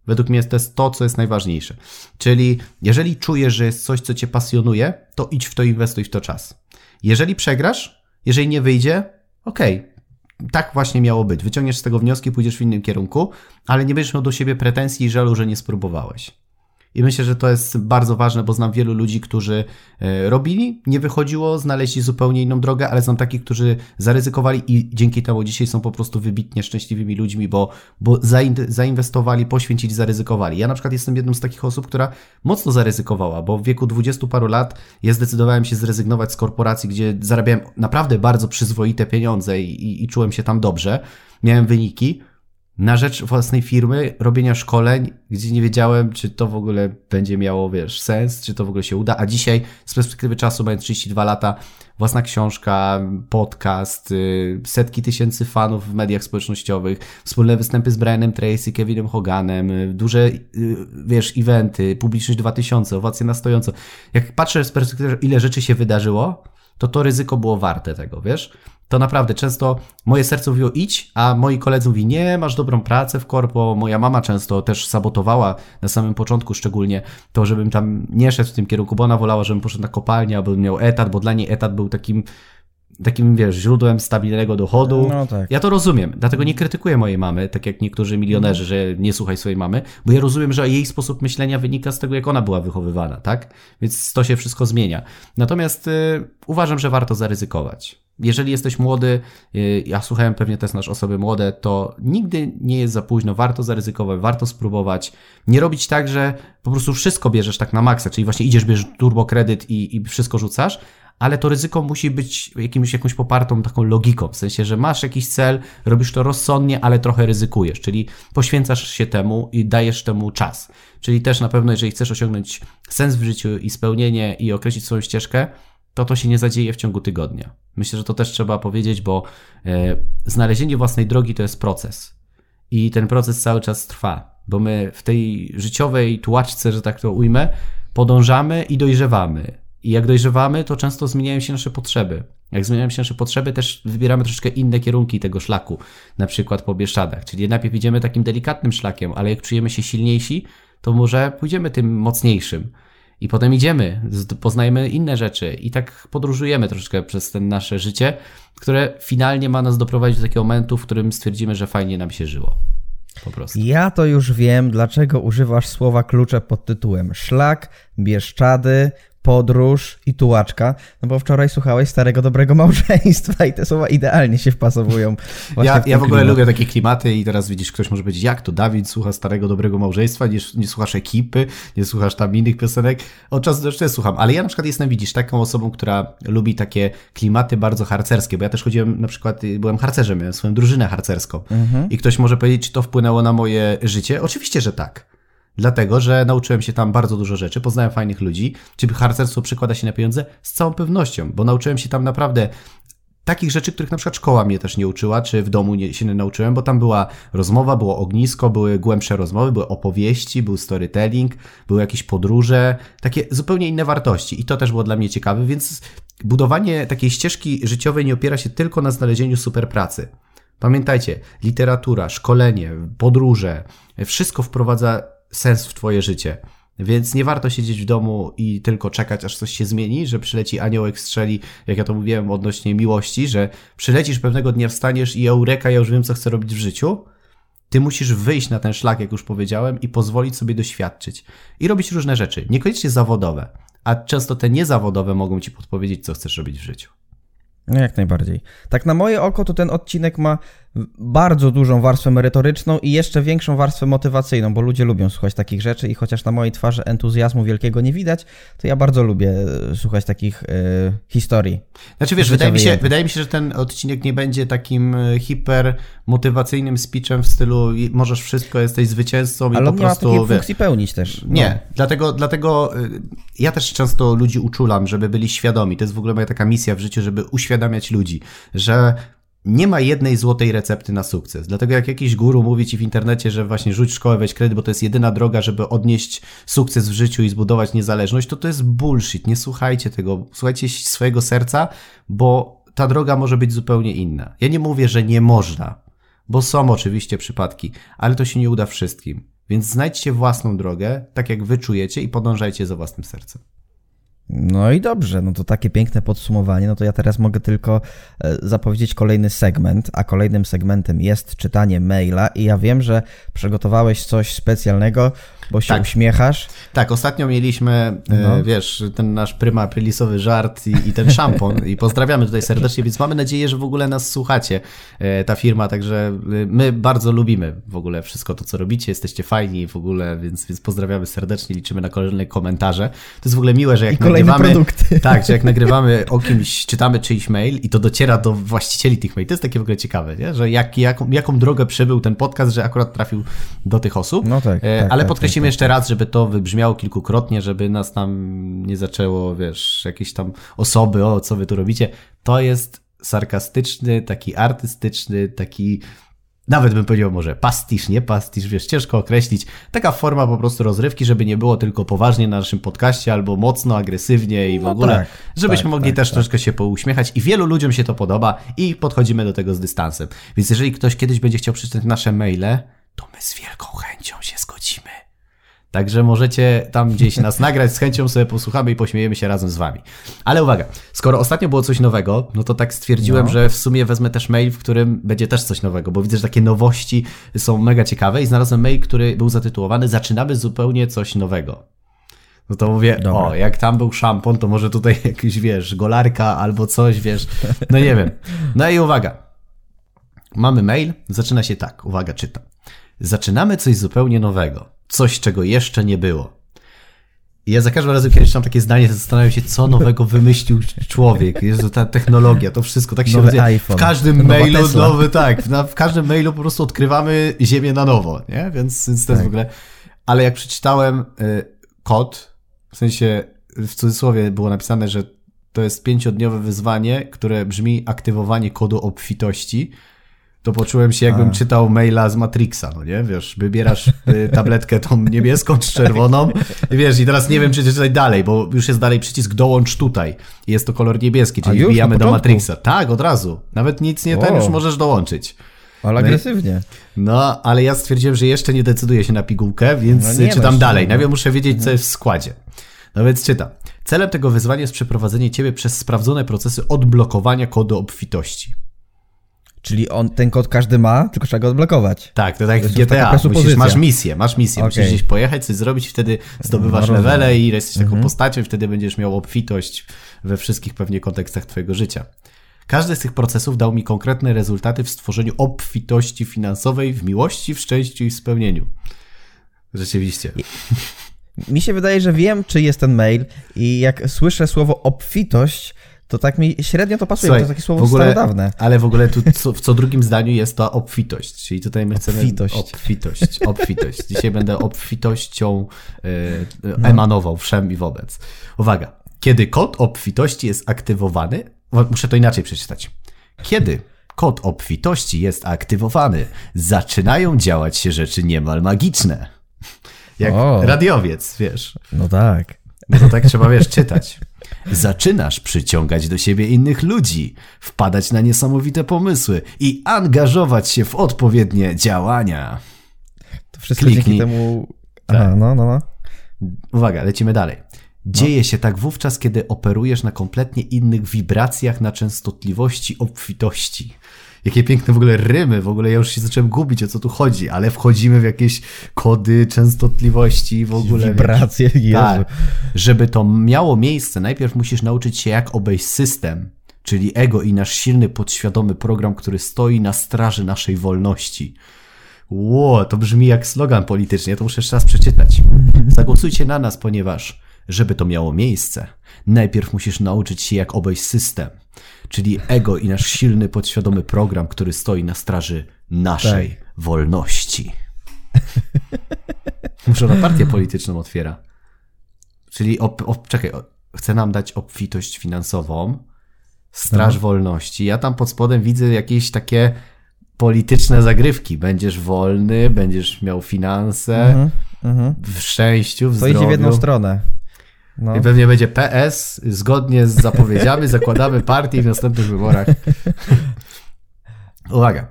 Według mnie to jest to, co jest najważniejsze. Czyli jeżeli czujesz, że jest coś, co cię pasjonuje, to idź w to, inwestuj w to czas. Jeżeli przegrasz, jeżeli nie wyjdzie, okej, okay, tak właśnie miało być. Wyciągniesz z tego wnioski, pójdziesz w innym kierunku, ale nie będziesz miał do siebie pretensji i żalu, że nie spróbowałeś. I myślę, że to jest bardzo ważne, bo znam wielu ludzi, którzy e, robili, nie wychodziło, znaleźli zupełnie inną drogę, ale znam takich, którzy zaryzykowali i dzięki temu dzisiaj są po prostu wybitnie szczęśliwymi ludźmi, bo, bo zainwestowali, poświęcili, zaryzykowali. Ja na przykład jestem jedną z takich osób, która mocno zaryzykowała, bo w wieku dwudziestu paru lat ja zdecydowałem się zrezygnować z korporacji, gdzie zarabiałem naprawdę bardzo przyzwoite pieniądze i, i, i czułem się tam dobrze, miałem wyniki na rzecz własnej firmy, robienia szkoleń, gdzie nie wiedziałem, czy to w ogóle będzie miało, wiesz, sens, czy to w ogóle się uda. A dzisiaj, z perspektywy czasu, mając 32 lata, własna książka, podcast, y, setki tysięcy fanów w mediach społecznościowych, wspólne występy z Brianem Tracy, Kevinem Hoganem, y, duże, y, wiesz, eventy, publiczność 2000, owacje na stojąco. Jak patrzę z perspektywy, ile rzeczy się wydarzyło, to to ryzyko było warte tego, wiesz? To naprawdę często moje serce mówiło idź, a moi koledzy mówi nie, masz dobrą pracę w korpo. Moja mama często też sabotowała na samym początku szczególnie to, żebym tam nie szedł w tym kierunku, bo ona wolała, żebym poszedł na kopalnię, albo miał etat, bo dla niej etat był takim takim, wiesz, źródłem stabilnego dochodu. No tak. Ja to rozumiem, dlatego nie krytykuję mojej mamy, tak jak niektórzy milionerzy, że nie słuchaj swojej mamy, bo ja rozumiem, że jej sposób myślenia wynika z tego, jak ona była wychowywana, tak? Więc to się wszystko zmienia. Natomiast y, uważam, że warto zaryzykować. Jeżeli jesteś młody, y, ja słuchałem pewnie też nasz osoby młode, to nigdy nie jest za późno, warto zaryzykować, warto spróbować. Nie robić tak, że po prostu wszystko bierzesz tak na maksa, czyli właśnie idziesz, bierzesz turbo kredyt i, i wszystko rzucasz, ale to ryzyko musi być jakimś, jakąś popartą taką logiką, w sensie, że masz jakiś cel, robisz to rozsądnie, ale trochę ryzykujesz, czyli poświęcasz się temu i dajesz temu czas. Czyli też na pewno, jeżeli chcesz osiągnąć sens w życiu i spełnienie i określić swoją ścieżkę, to to się nie zadzieje w ciągu tygodnia. Myślę, że to też trzeba powiedzieć, bo e, znalezienie własnej drogi to jest proces. I ten proces cały czas trwa, bo my w tej życiowej tułaczce, że tak to ujmę, podążamy i dojrzewamy. I jak dojrzewamy, to często zmieniają się nasze potrzeby. Jak zmieniają się nasze potrzeby, też wybieramy troszeczkę inne kierunki tego szlaku, na przykład po Bieszczadach. Czyli najpierw idziemy takim delikatnym szlakiem, ale jak czujemy się silniejsi, to może pójdziemy tym mocniejszym. I potem idziemy, poznajemy inne rzeczy i tak podróżujemy troszeczkę przez ten nasze życie, które finalnie ma nas doprowadzić do takiego momentu, w którym stwierdzimy, że fajnie nam się żyło. Po prostu. Ja to już wiem, dlaczego używasz słowa klucze pod tytułem szlak, bieszczady, podróż i tułaczka, no bo wczoraj słuchałeś Starego Dobrego Małżeństwa i te słowa idealnie się wpasowują. Ja, w, ja w ogóle klimat. lubię takie klimaty i teraz widzisz, ktoś może powiedzieć, jak to Dawid słucha Starego Dobrego Małżeństwa, nie, nie słuchasz ekipy, nie słuchasz tam innych piosenek. Od czasu do czasu słucham, ale ja na przykład jestem, widzisz, taką osobą, która lubi takie klimaty bardzo harcerskie, bo ja też chodziłem, na przykład byłem harcerzem, miałem swoją drużynę harcerską i ktoś może powiedzieć, czy to wpłynęło na moje życie? Oczywiście, że tak. Dlatego, że nauczyłem się tam bardzo dużo rzeczy, poznałem fajnych ludzi. Czy harcerstwo przekłada się na pieniądze? Z całą pewnością, bo nauczyłem się tam naprawdę takich rzeczy, których na przykład szkoła mnie też nie uczyła, czy w domu nie, się nie nauczyłem, bo tam była rozmowa, było ognisko, były głębsze rozmowy, były opowieści, był storytelling, były jakieś podróże, takie zupełnie inne wartości i to też było dla mnie ciekawe, więc budowanie takiej ścieżki życiowej nie opiera się tylko na znalezieniu super pracy. Pamiętajcie, literatura, szkolenie, podróże, wszystko wprowadza sens w twoje życie. Więc nie warto siedzieć w domu i tylko czekać, aż coś się zmieni, że przyleci aniołek strzeli, jak ja to mówiłem odnośnie miłości, że przylecisz pewnego dnia, wstaniesz i eureka, ja już wiem, co chcę robić w życiu. Ty musisz wyjść na ten szlak, jak już powiedziałem, i pozwolić sobie doświadczyć. I robić różne rzeczy, niekoniecznie zawodowe, a często te niezawodowe mogą ci podpowiedzieć, co chcesz robić w życiu. No jak najbardziej. Tak na moje oko to ten odcinek ma bardzo dużą warstwę merytoryczną i jeszcze większą warstwę motywacyjną, bo ludzie lubią słuchać takich rzeczy i chociaż na mojej twarzy entuzjazmu wielkiego nie widać, to ja bardzo lubię e, słuchać takich y, historii. Znaczy wiesz, wydaje mi, się, wydaje mi się, że ten odcinek nie będzie takim e, hiper motywacyjnym speechem w stylu możesz wszystko, jesteś zwycięzcą Ale i po on prostu... nie ma takiej funkcji pełnić też. No. Nie, dlatego, dlatego ja też często ludzi uczulam, żeby byli świadomi. To jest w ogóle moja taka misja w życiu, żeby uświadamiać ludzi, że nie ma jednej złotej recepty na sukces. Dlatego jak jakiś guru mówi ci w internecie, że właśnie rzuć szkołę, weź kredyt, bo to jest jedyna droga, żeby odnieść sukces w życiu i zbudować niezależność, to to jest bullshit. Nie słuchajcie tego. Słuchajcie swojego serca, bo ta droga może być zupełnie inna. Ja nie mówię, że nie można, bo są oczywiście przypadki, ale to się nie uda wszystkim. Więc znajdźcie własną drogę, tak jak wy czujecie i podążajcie za własnym sercem. No i dobrze, no to takie piękne podsumowanie. No to ja teraz mogę tylko e, zapowiedzieć kolejny segment, a kolejnym segmentem jest czytanie maila. I ja wiem, że przygotowałeś coś specjalnego, bo się tak. uśmiechasz. Tak, ostatnio mieliśmy, e, no. wiesz, ten nasz pryma prylisowy żart i, i ten szampon. I pozdrawiamy tutaj serdecznie, więc mamy nadzieję, że w ogóle nas słuchacie, e, ta firma. Także my bardzo lubimy w ogóle wszystko to, co robicie. Jesteście fajni w ogóle, więc, więc pozdrawiamy serdecznie. Liczymy na kolejne komentarze. To jest w ogóle miłe, że jak nagrywamy, produkty. tak, że jak nagrywamy o kimś, czytamy czyjś mail i to dociera do właścicieli tych maili, to jest takie w ogóle ciekawe, nie? że jak, jaką, jaką drogę przebył ten podcast, że akurat trafił do tych osób. No tak, E, tak, Ale tak, podkreślimy tak, jeszcze raz, żeby to wybrzmiało kilkukrotnie, żeby nas tam nie zaczęło, wiesz, jakieś tam osoby, o co wy tu robicie. To jest sarkastyczny, taki artystyczny, taki nawet bym powiedział może pastisz, nie pastisz, wiesz, ciężko określić. Taka forma po prostu rozrywki, żeby nie było tylko poważnie na naszym podcaście albo mocno, agresywnie i w No ogóle, tak, żebyśmy tak, mogli tak, też tak. troszkę się pouśmiechać i wielu ludziom się to podoba i podchodzimy do tego z dystansem. Więc jeżeli ktoś kiedyś będzie chciał przeczytać nasze maile, to my z wielką chęcią się zgodzimy. Także możecie tam gdzieś nas nagrać, z chęcią sobie posłuchamy i pośmiejemy się razem z wami. Ale uwaga, skoro ostatnio było coś nowego, no to tak stwierdziłem, No. że w sumie wezmę też mail, w którym będzie też coś nowego, bo widzę, że takie nowości są mega ciekawe i znalazłem mail, który był zatytułowany Zaczynamy zupełnie coś nowego. No to mówię, Dobra. o, jak tam był szampon, to może tutaj jakiś, wiesz, golarka albo coś, wiesz, no nie wiem. No i uwaga, mamy mail, zaczyna się tak, uwaga, czytam. Zaczynamy coś zupełnie nowego, coś, czego jeszcze nie było. I ja za każdym razem, kiedy czytam takie zdanie, zastanawiam się, co nowego wymyślił człowiek. Jezu, ta technologia, to wszystko tak się Nowy iPhone, W każdym mailu Tesla. nowy, tak, na, w każdym mailu po prostu odkrywamy ziemię na nowo, nie? Więc, więc to jest Tak. w ogóle... Ale jak przeczytałem y, kod, w sensie w cudzysłowie było napisane, że to jest pięciodniowe wyzwanie, które brzmi aktywowanie kodu obfitości, to poczułem się jakbym A. czytał maila z Matrixa, no nie? Wiesz, wybierasz tabletkę tą niebieską czy czerwoną i wiesz, i teraz nie wiem, czy czytać dalej, bo już jest dalej przycisk dołącz tutaj. Jest to kolor niebieski, czyli wbijamy do? Matrixa. Tak, od razu. Nawet nic nie, ten już możesz dołączyć. Ale No agresywnie. No, ale ja stwierdziłem, że jeszcze nie decyduję się na pigułkę, więc No czytam no dalej. nie. Najpierw muszę wiedzieć, co jest w składzie. No więc czytam. Celem tego wyzwania jest przeprowadzenie ciebie przez sprawdzone procesy odblokowania kodu obfitości. Czyli on, ten kod każdy ma, tylko trzeba go odblokować. Tak, to tak To w GTA. Musisz, masz misję, masz misję. Musisz Okej. gdzieś pojechać, coś zrobić, wtedy zdobywasz No, levele i jesteś taką Mhm. postacią i wtedy będziesz miał obfitość we wszystkich pewnie kontekstach twojego życia. Każdy z tych procesów dał mi konkretne rezultaty w stworzeniu obfitości finansowej, w miłości, w szczęściu i w spełnieniu. Rzeczywiście. Mi się wydaje, że wiem, czy jest ten mail i jak słyszę słowo obfitość, to tak mi średnio to pasuje, bo to takie słowo w ogóle, starodawne. ale w ogóle tu co, w co drugim zdaniu jest to obfitość, czyli tutaj my chcemy Obfitość. obfitość, obfitość. Dzisiaj będę obfitością y, No. emanował wszem i wobec. Uwaga, kiedy kod obfitości jest aktywowany, muszę to inaczej przeczytać. Kiedy kod obfitości jest aktywowany, zaczynają dziać się rzeczy niemal magiczne. Jak O. radiowiec, wiesz. No tak. No to tak trzeba, wiesz, czytać. Zaczynasz przyciągać do siebie innych ludzi, wpadać na niesamowite pomysły i angażować się w odpowiednie działania. To wszystko Kliknij. dzięki temu... Tak. Aha, no, no, no. Uwaga, lecimy dalej. Dzieje się tak wówczas, kiedy operujesz na kompletnie innych wibracjach na częstotliwości obfitości. Jakie piękne w ogóle rymy, w ogóle ja już się zacząłem gubić, o co tu chodzi, ale wchodzimy w jakieś kody częstotliwości w ogóle. Wibracje. Tak. Żeby to miało miejsce, najpierw musisz nauczyć się, jak obejść system, czyli ego i nasz silny, podświadomy program, który stoi na straży naszej wolności. Ło, to brzmi jak slogan polityczny, ja to muszę jeszcze raz przeczytać. Zagłosujcie na nas, ponieważ, żeby to miało miejsce, najpierw musisz nauczyć się, jak obejść system, czyli ego i nasz silny, podświadomy program, który stoi na straży naszej wolności. Muszę na partię polityczną otwiera. Czyli, op, op, czekaj, chce nam dać obfitość finansową, straż wolności. Ja tam pod spodem widzę jakieś takie polityczne zagrywki. Będziesz wolny, będziesz miał finanse, Mhm, mhm. w szczęściu, w To idzie w jedną zdrowiu. stronę. No. I pewnie będzie PS, zgodnie z zapowiedziami zakładamy partię w następnych wyborach. Uwaga.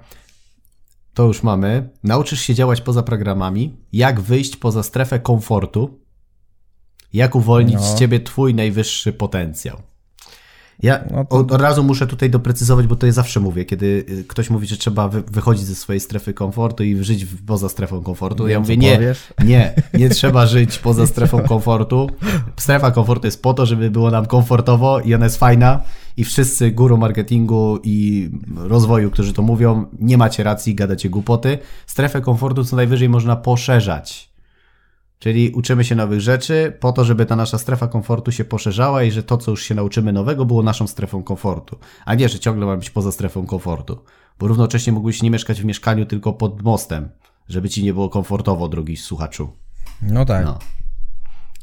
To już mamy. Nauczysz się działać poza programami, jak wyjść poza strefę komfortu, jak uwolnić No. z ciebie twój najwyższy potencjał. Ja No to- od, od razu muszę tutaj doprecyzować, bo to ja zawsze mówię, kiedy y, ktoś mówi, że trzeba wy, wychodzić ze swojej strefy komfortu i żyć poza strefą komfortu. ja mówię, nie, powiesz. nie, nie trzeba żyć poza strefą komfortu. Strefa komfortu jest po to, żeby było nam komfortowo i ona jest fajna i wszyscy guru marketingu i rozwoju, którzy to mówią, nie macie racji, gadacie głupoty. Strefę komfortu co najwyżej można poszerzać. Czyli uczymy się nowych rzeczy po to, żeby ta nasza strefa komfortu się poszerzała i że to, co już się nauczymy nowego, było naszą strefą komfortu. A nie, że ciągle mamy być poza strefą komfortu. Bo równocześnie mógłbyś nie mieszkać w mieszkaniu tylko pod mostem, żeby ci nie było komfortowo, drogi słuchaczu. No tak. No.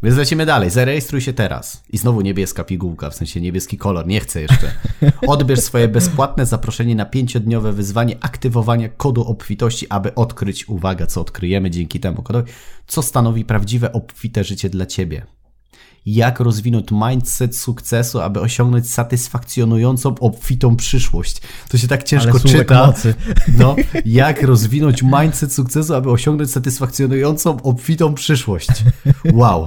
Więc lecimy dalej. Zarejestruj się teraz. I znowu niebieska pigułka, w sensie niebieski kolor. Nie chcę jeszcze. Odbierz swoje bezpłatne zaproszenie na pięciodniowe wyzwanie aktywowania kodu obfitości, aby odkryć, uwaga, co odkryjemy dzięki temu kodowi, co stanowi prawdziwe obfite życie dla ciebie. Jak rozwinąć mindset sukcesu, aby osiągnąć satysfakcjonującą, obfitą przyszłość. To się tak ciężko czyta. No, jak rozwinąć mindset sukcesu, aby osiągnąć satysfakcjonującą, obfitą przyszłość. Wow.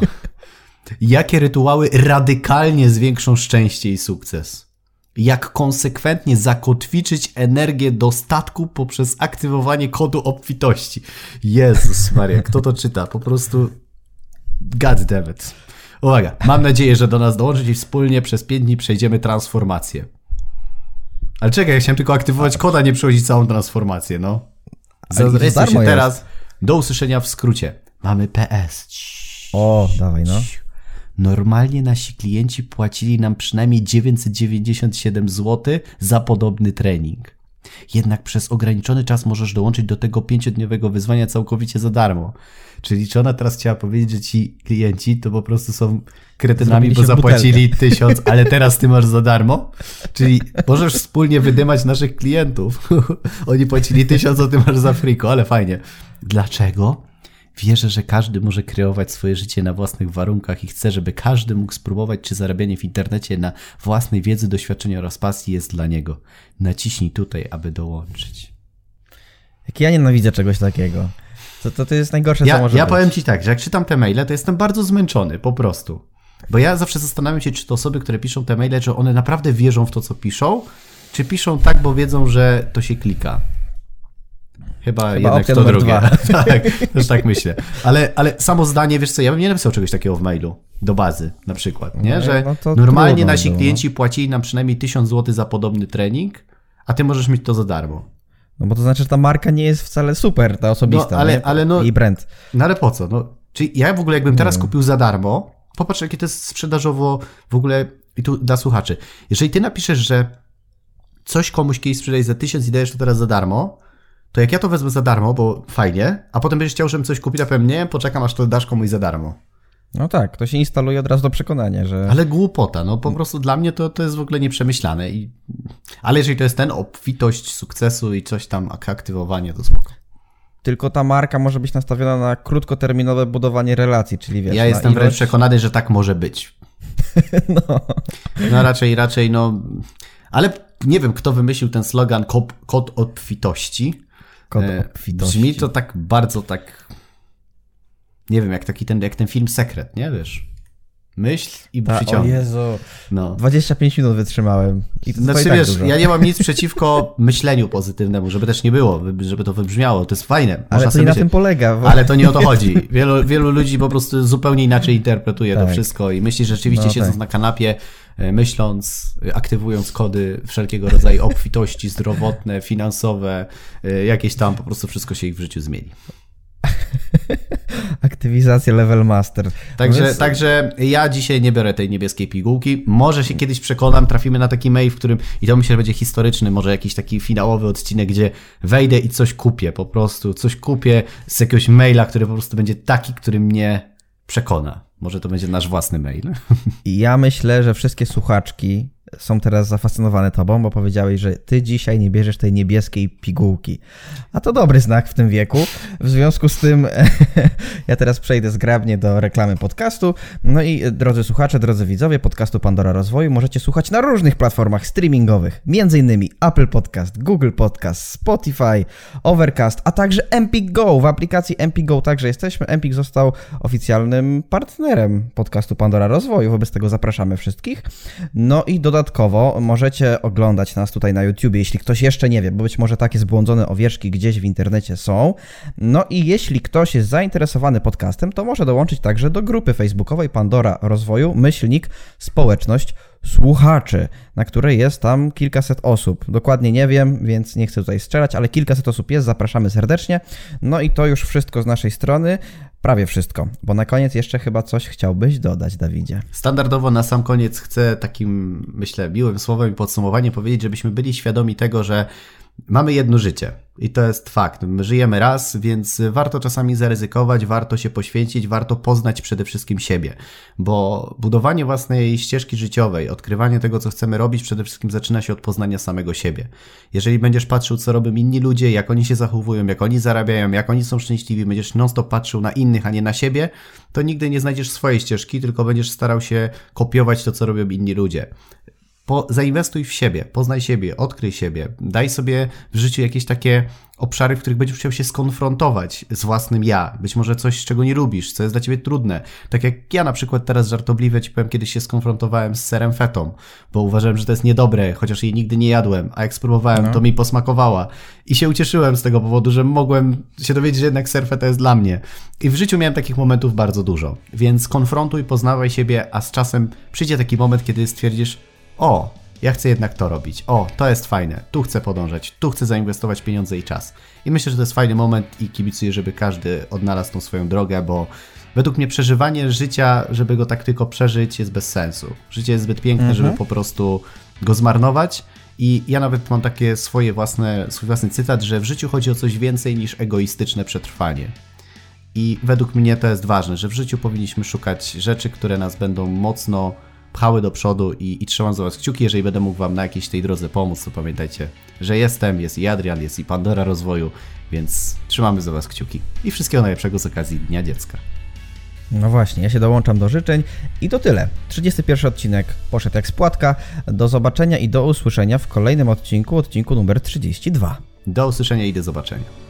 Jakie rytuały radykalnie zwiększą szczęście i sukces? Jak konsekwentnie zakotwiczyć energię dostatku poprzez aktywowanie kodu obfitości? Jezus Maria, kto to czyta? Po prostu god damn it. Uwaga, mam nadzieję, że do nas dołączyć i wspólnie przez 5 dni przejdziemy transformację. Ale czekaj, ja chciałem tylko aktywować koda, nie przechodzić całą transformację, no. Zarejestruj się darmo jest. teraz. Do usłyszenia w skrócie. Mamy PS. O, dawaj no. Normalnie nasi klienci płacili nam przynajmniej 997 zł za podobny trening. Jednak przez ograniczony czas możesz dołączyć do tego pięciodniowego wyzwania całkowicie za darmo. Czyli czy ona teraz chciała powiedzieć, że ci klienci to po prostu są kretynami, bo zapłacili tysiąc, ale teraz ty masz za darmo? Czyli możesz wspólnie wydymać naszych klientów. Oni płacili tysiąc, a ty masz za friko, ale fajnie. Dlaczego? Wierzę, że każdy może kreować swoje życie na własnych warunkach i chcę, żeby każdy mógł spróbować, czy zarabianie w internecie na własnej wiedzy, doświadczeniu oraz pasji jest dla niego. Naciśnij tutaj, aby dołączyć. Jak ja nienawidzę czegoś takiego. To, to, to jest najgorsze, co Ja, może ja być. powiem ci tak, że jak czytam te maile, to jestem bardzo zmęczony, po prostu. Bo ja zawsze zastanawiam się, czy to osoby, które piszą te maile, czy one naprawdę wierzą w to, co piszą, czy piszą tak, bo wiedzą, że to się klika. Chyba, jednak opcja to drugie. tak, też tak myślę. Ale, ale samo zdanie, wiesz co, ja bym nie napisał czegoś takiego w mailu, do bazy na przykład, nie? No, Że no normalnie nasi klienci płacili nam przynajmniej 1000 zł za podobny trening, a ty możesz mieć to za darmo. No bo to znaczy, że ta marka nie jest wcale super, ta osobista. No, ale- nie? ale no- I brand. No ale po co? No, czyli ja w ogóle jakbym teraz kupił za darmo, popatrz jakie to jest sprzedażowo w ogóle i tu dla słuchaczy. Jeżeli ty napiszesz, że coś komuś kiedyś sprzedajesz za tysiąc i dajesz to teraz za darmo, to jak ja to wezmę za darmo, bo fajnie, a potem będziesz chciał, żebym coś kupił, to powiem nie, poczekam aż to dasz komuś za darmo. No tak, to się instaluje od razu do przekonania, że... Ale głupota, no po prostu dla mnie to, to jest w ogóle nieprzemyślane. I... Ale jeżeli to jest ten obfitość sukcesu i coś tam, ak- aktywowanie, to spoko. Tylko ta marka może być nastawiona na krótkoterminowe budowanie relacji, czyli wiesz... Ja jestem wręcz ilość- przekonany, że tak może być. No. No raczej, raczej no... Ale nie wiem, kto wymyślił ten slogan kod obfitości. Kod E, obfitości. Brzmi to tak bardzo tak... Nie wiem, jak taki ten, jak ten film Sekret, nie? Wiesz? Myśl i Ta, o przyciągnij. Jezu, No. 25 minut wytrzymałem. I to Znaczy i tak wiesz, dużo. ja nie mam nic przeciwko myśleniu pozytywnemu, żeby też nie było, żeby to wybrzmiało. To jest fajne. Ale Można to sobie nie na myśleć. tym polega. Bo... Ale to nie o to chodzi. Wielu, wielu ludzi po prostu zupełnie inaczej interpretuje to Tak. wszystko i myśli, że rzeczywiście No siedząc tak. na kanapie, myśląc, e, aktywując kody wszelkiego rodzaju obfitości zdrowotne, finansowe, e, jakieś tam, po prostu wszystko się ich w życiu zmieni. Aktywizacja level master. Także, więc- także ja dzisiaj nie biorę tej niebieskiej pigułki. Może się kiedyś przekonam, trafimy na taki mail, w którym, i to myślę, że będzie historyczny, może jakiś taki finałowy odcinek, gdzie wejdę i coś kupię, po prostu coś kupię z jakiegoś maila, który po prostu będzie taki, który mnie przekona. Może to będzie nasz własny mail. Ja myślę, że wszystkie słuchaczki są teraz zafascynowane tobą, bo powiedziałeś, że ty dzisiaj nie bierzesz tej niebieskiej pigułki. A to dobry znak w tym wieku. W związku z tym ja teraz przejdę zgrabnie do reklamy podcastu. No i e, drodzy słuchacze, drodzy widzowie podcastu Pandora Rozwoju możecie słuchać na różnych platformach streamingowych, m.in. Apple Podcast, Google Podcast, Spotify, Overcast, a także Empik Go. W aplikacji Empik Go także jesteśmy. Empik został oficjalnym partnerem podcastu Pandora Rozwoju, wobec tego zapraszamy wszystkich. No i dodatkowo możecie oglądać nas tutaj na YouTubie, jeśli ktoś jeszcze nie wie, bo być może takie zbłądzone owieczki gdzieś w internecie są. No i jeśli ktoś jest zainteresowany podcastem, to może dołączyć także do grupy facebookowej Pandora Rozwoju, myślnik społeczność słuchaczy, na której jest tam kilkaset osób. Dokładnie nie wiem, więc nie chcę tutaj strzelać, ale kilkaset osób jest, zapraszamy serdecznie. No i to już wszystko z naszej strony. Prawie wszystko, bo na koniec jeszcze chyba coś chciałbyś dodać, Dawidzie. Standardowo na sam koniec chcę takim, myślę, miłym słowem i podsumowaniem powiedzieć, żebyśmy byli świadomi tego, że Mamy jedno życie i to jest fakt. My żyjemy raz, więc warto czasami zaryzykować, warto się poświęcić, warto poznać przede wszystkim siebie, bo budowanie własnej ścieżki życiowej, odkrywanie tego, co chcemy robić, przede wszystkim zaczyna się od poznania samego siebie. Jeżeli będziesz patrzył, co robią inni ludzie, jak oni się zachowują, jak oni zarabiają, jak oni są szczęśliwi, będziesz non-stop patrzył na innych, a nie na siebie, to nigdy nie znajdziesz swojej ścieżki, tylko będziesz starał się kopiować to, co robią inni ludzie. Po, zainwestuj w siebie, poznaj siebie, odkryj siebie, daj sobie w życiu jakieś takie obszary, w których będziesz chciał się skonfrontować z własnym ja. Być może coś, czego nie lubisz, co jest dla ciebie trudne. Tak jak ja na przykład teraz żartobliwie ci powiem, kiedyś się skonfrontowałem z serem fetą, bo uważałem, że to jest niedobre, chociaż jej nigdy nie jadłem, a jak spróbowałem, no. to mi posmakowała. I się ucieszyłem z tego powodu, że mogłem się dowiedzieć, że jednak ser feta jest dla mnie. I w życiu miałem takich momentów bardzo dużo. Więc konfrontuj, poznawaj siebie, a z czasem przyjdzie taki moment, kiedy stwierdzisz, o, ja chcę jednak to robić, o, to jest fajne, tu chcę podążać, tu chcę zainwestować pieniądze i czas. I myślę, że to jest fajny moment i kibicuję, żeby każdy odnalazł tą swoją drogę, bo według mnie przeżywanie życia, żeby go tak tylko przeżyć, jest bez sensu. Życie jest zbyt piękne, mhm. żeby po prostu go zmarnować. I ja nawet mam takie swoje własne, swój własny cytat, że w życiu chodzi o coś więcej niż egoistyczne przetrwanie. I według mnie to jest ważne, że w życiu powinniśmy szukać rzeczy, które nas będą mocno pchały do przodu i, i trzymam za Was kciuki. Jeżeli będę mógł Wam na jakiejś tej drodze pomóc, to pamiętajcie, że jestem, jest i Adrian, jest i Pandora Rozwoju, więc trzymamy za Was kciuki. I wszystkiego najlepszego z okazji Dnia Dziecka. No właśnie, ja się dołączam do życzeń i to tyle. 31 odcinek poszedł jak spłatka. Do zobaczenia i do usłyszenia w kolejnym odcinku, odcinku numer 32. Do usłyszenia i do zobaczenia.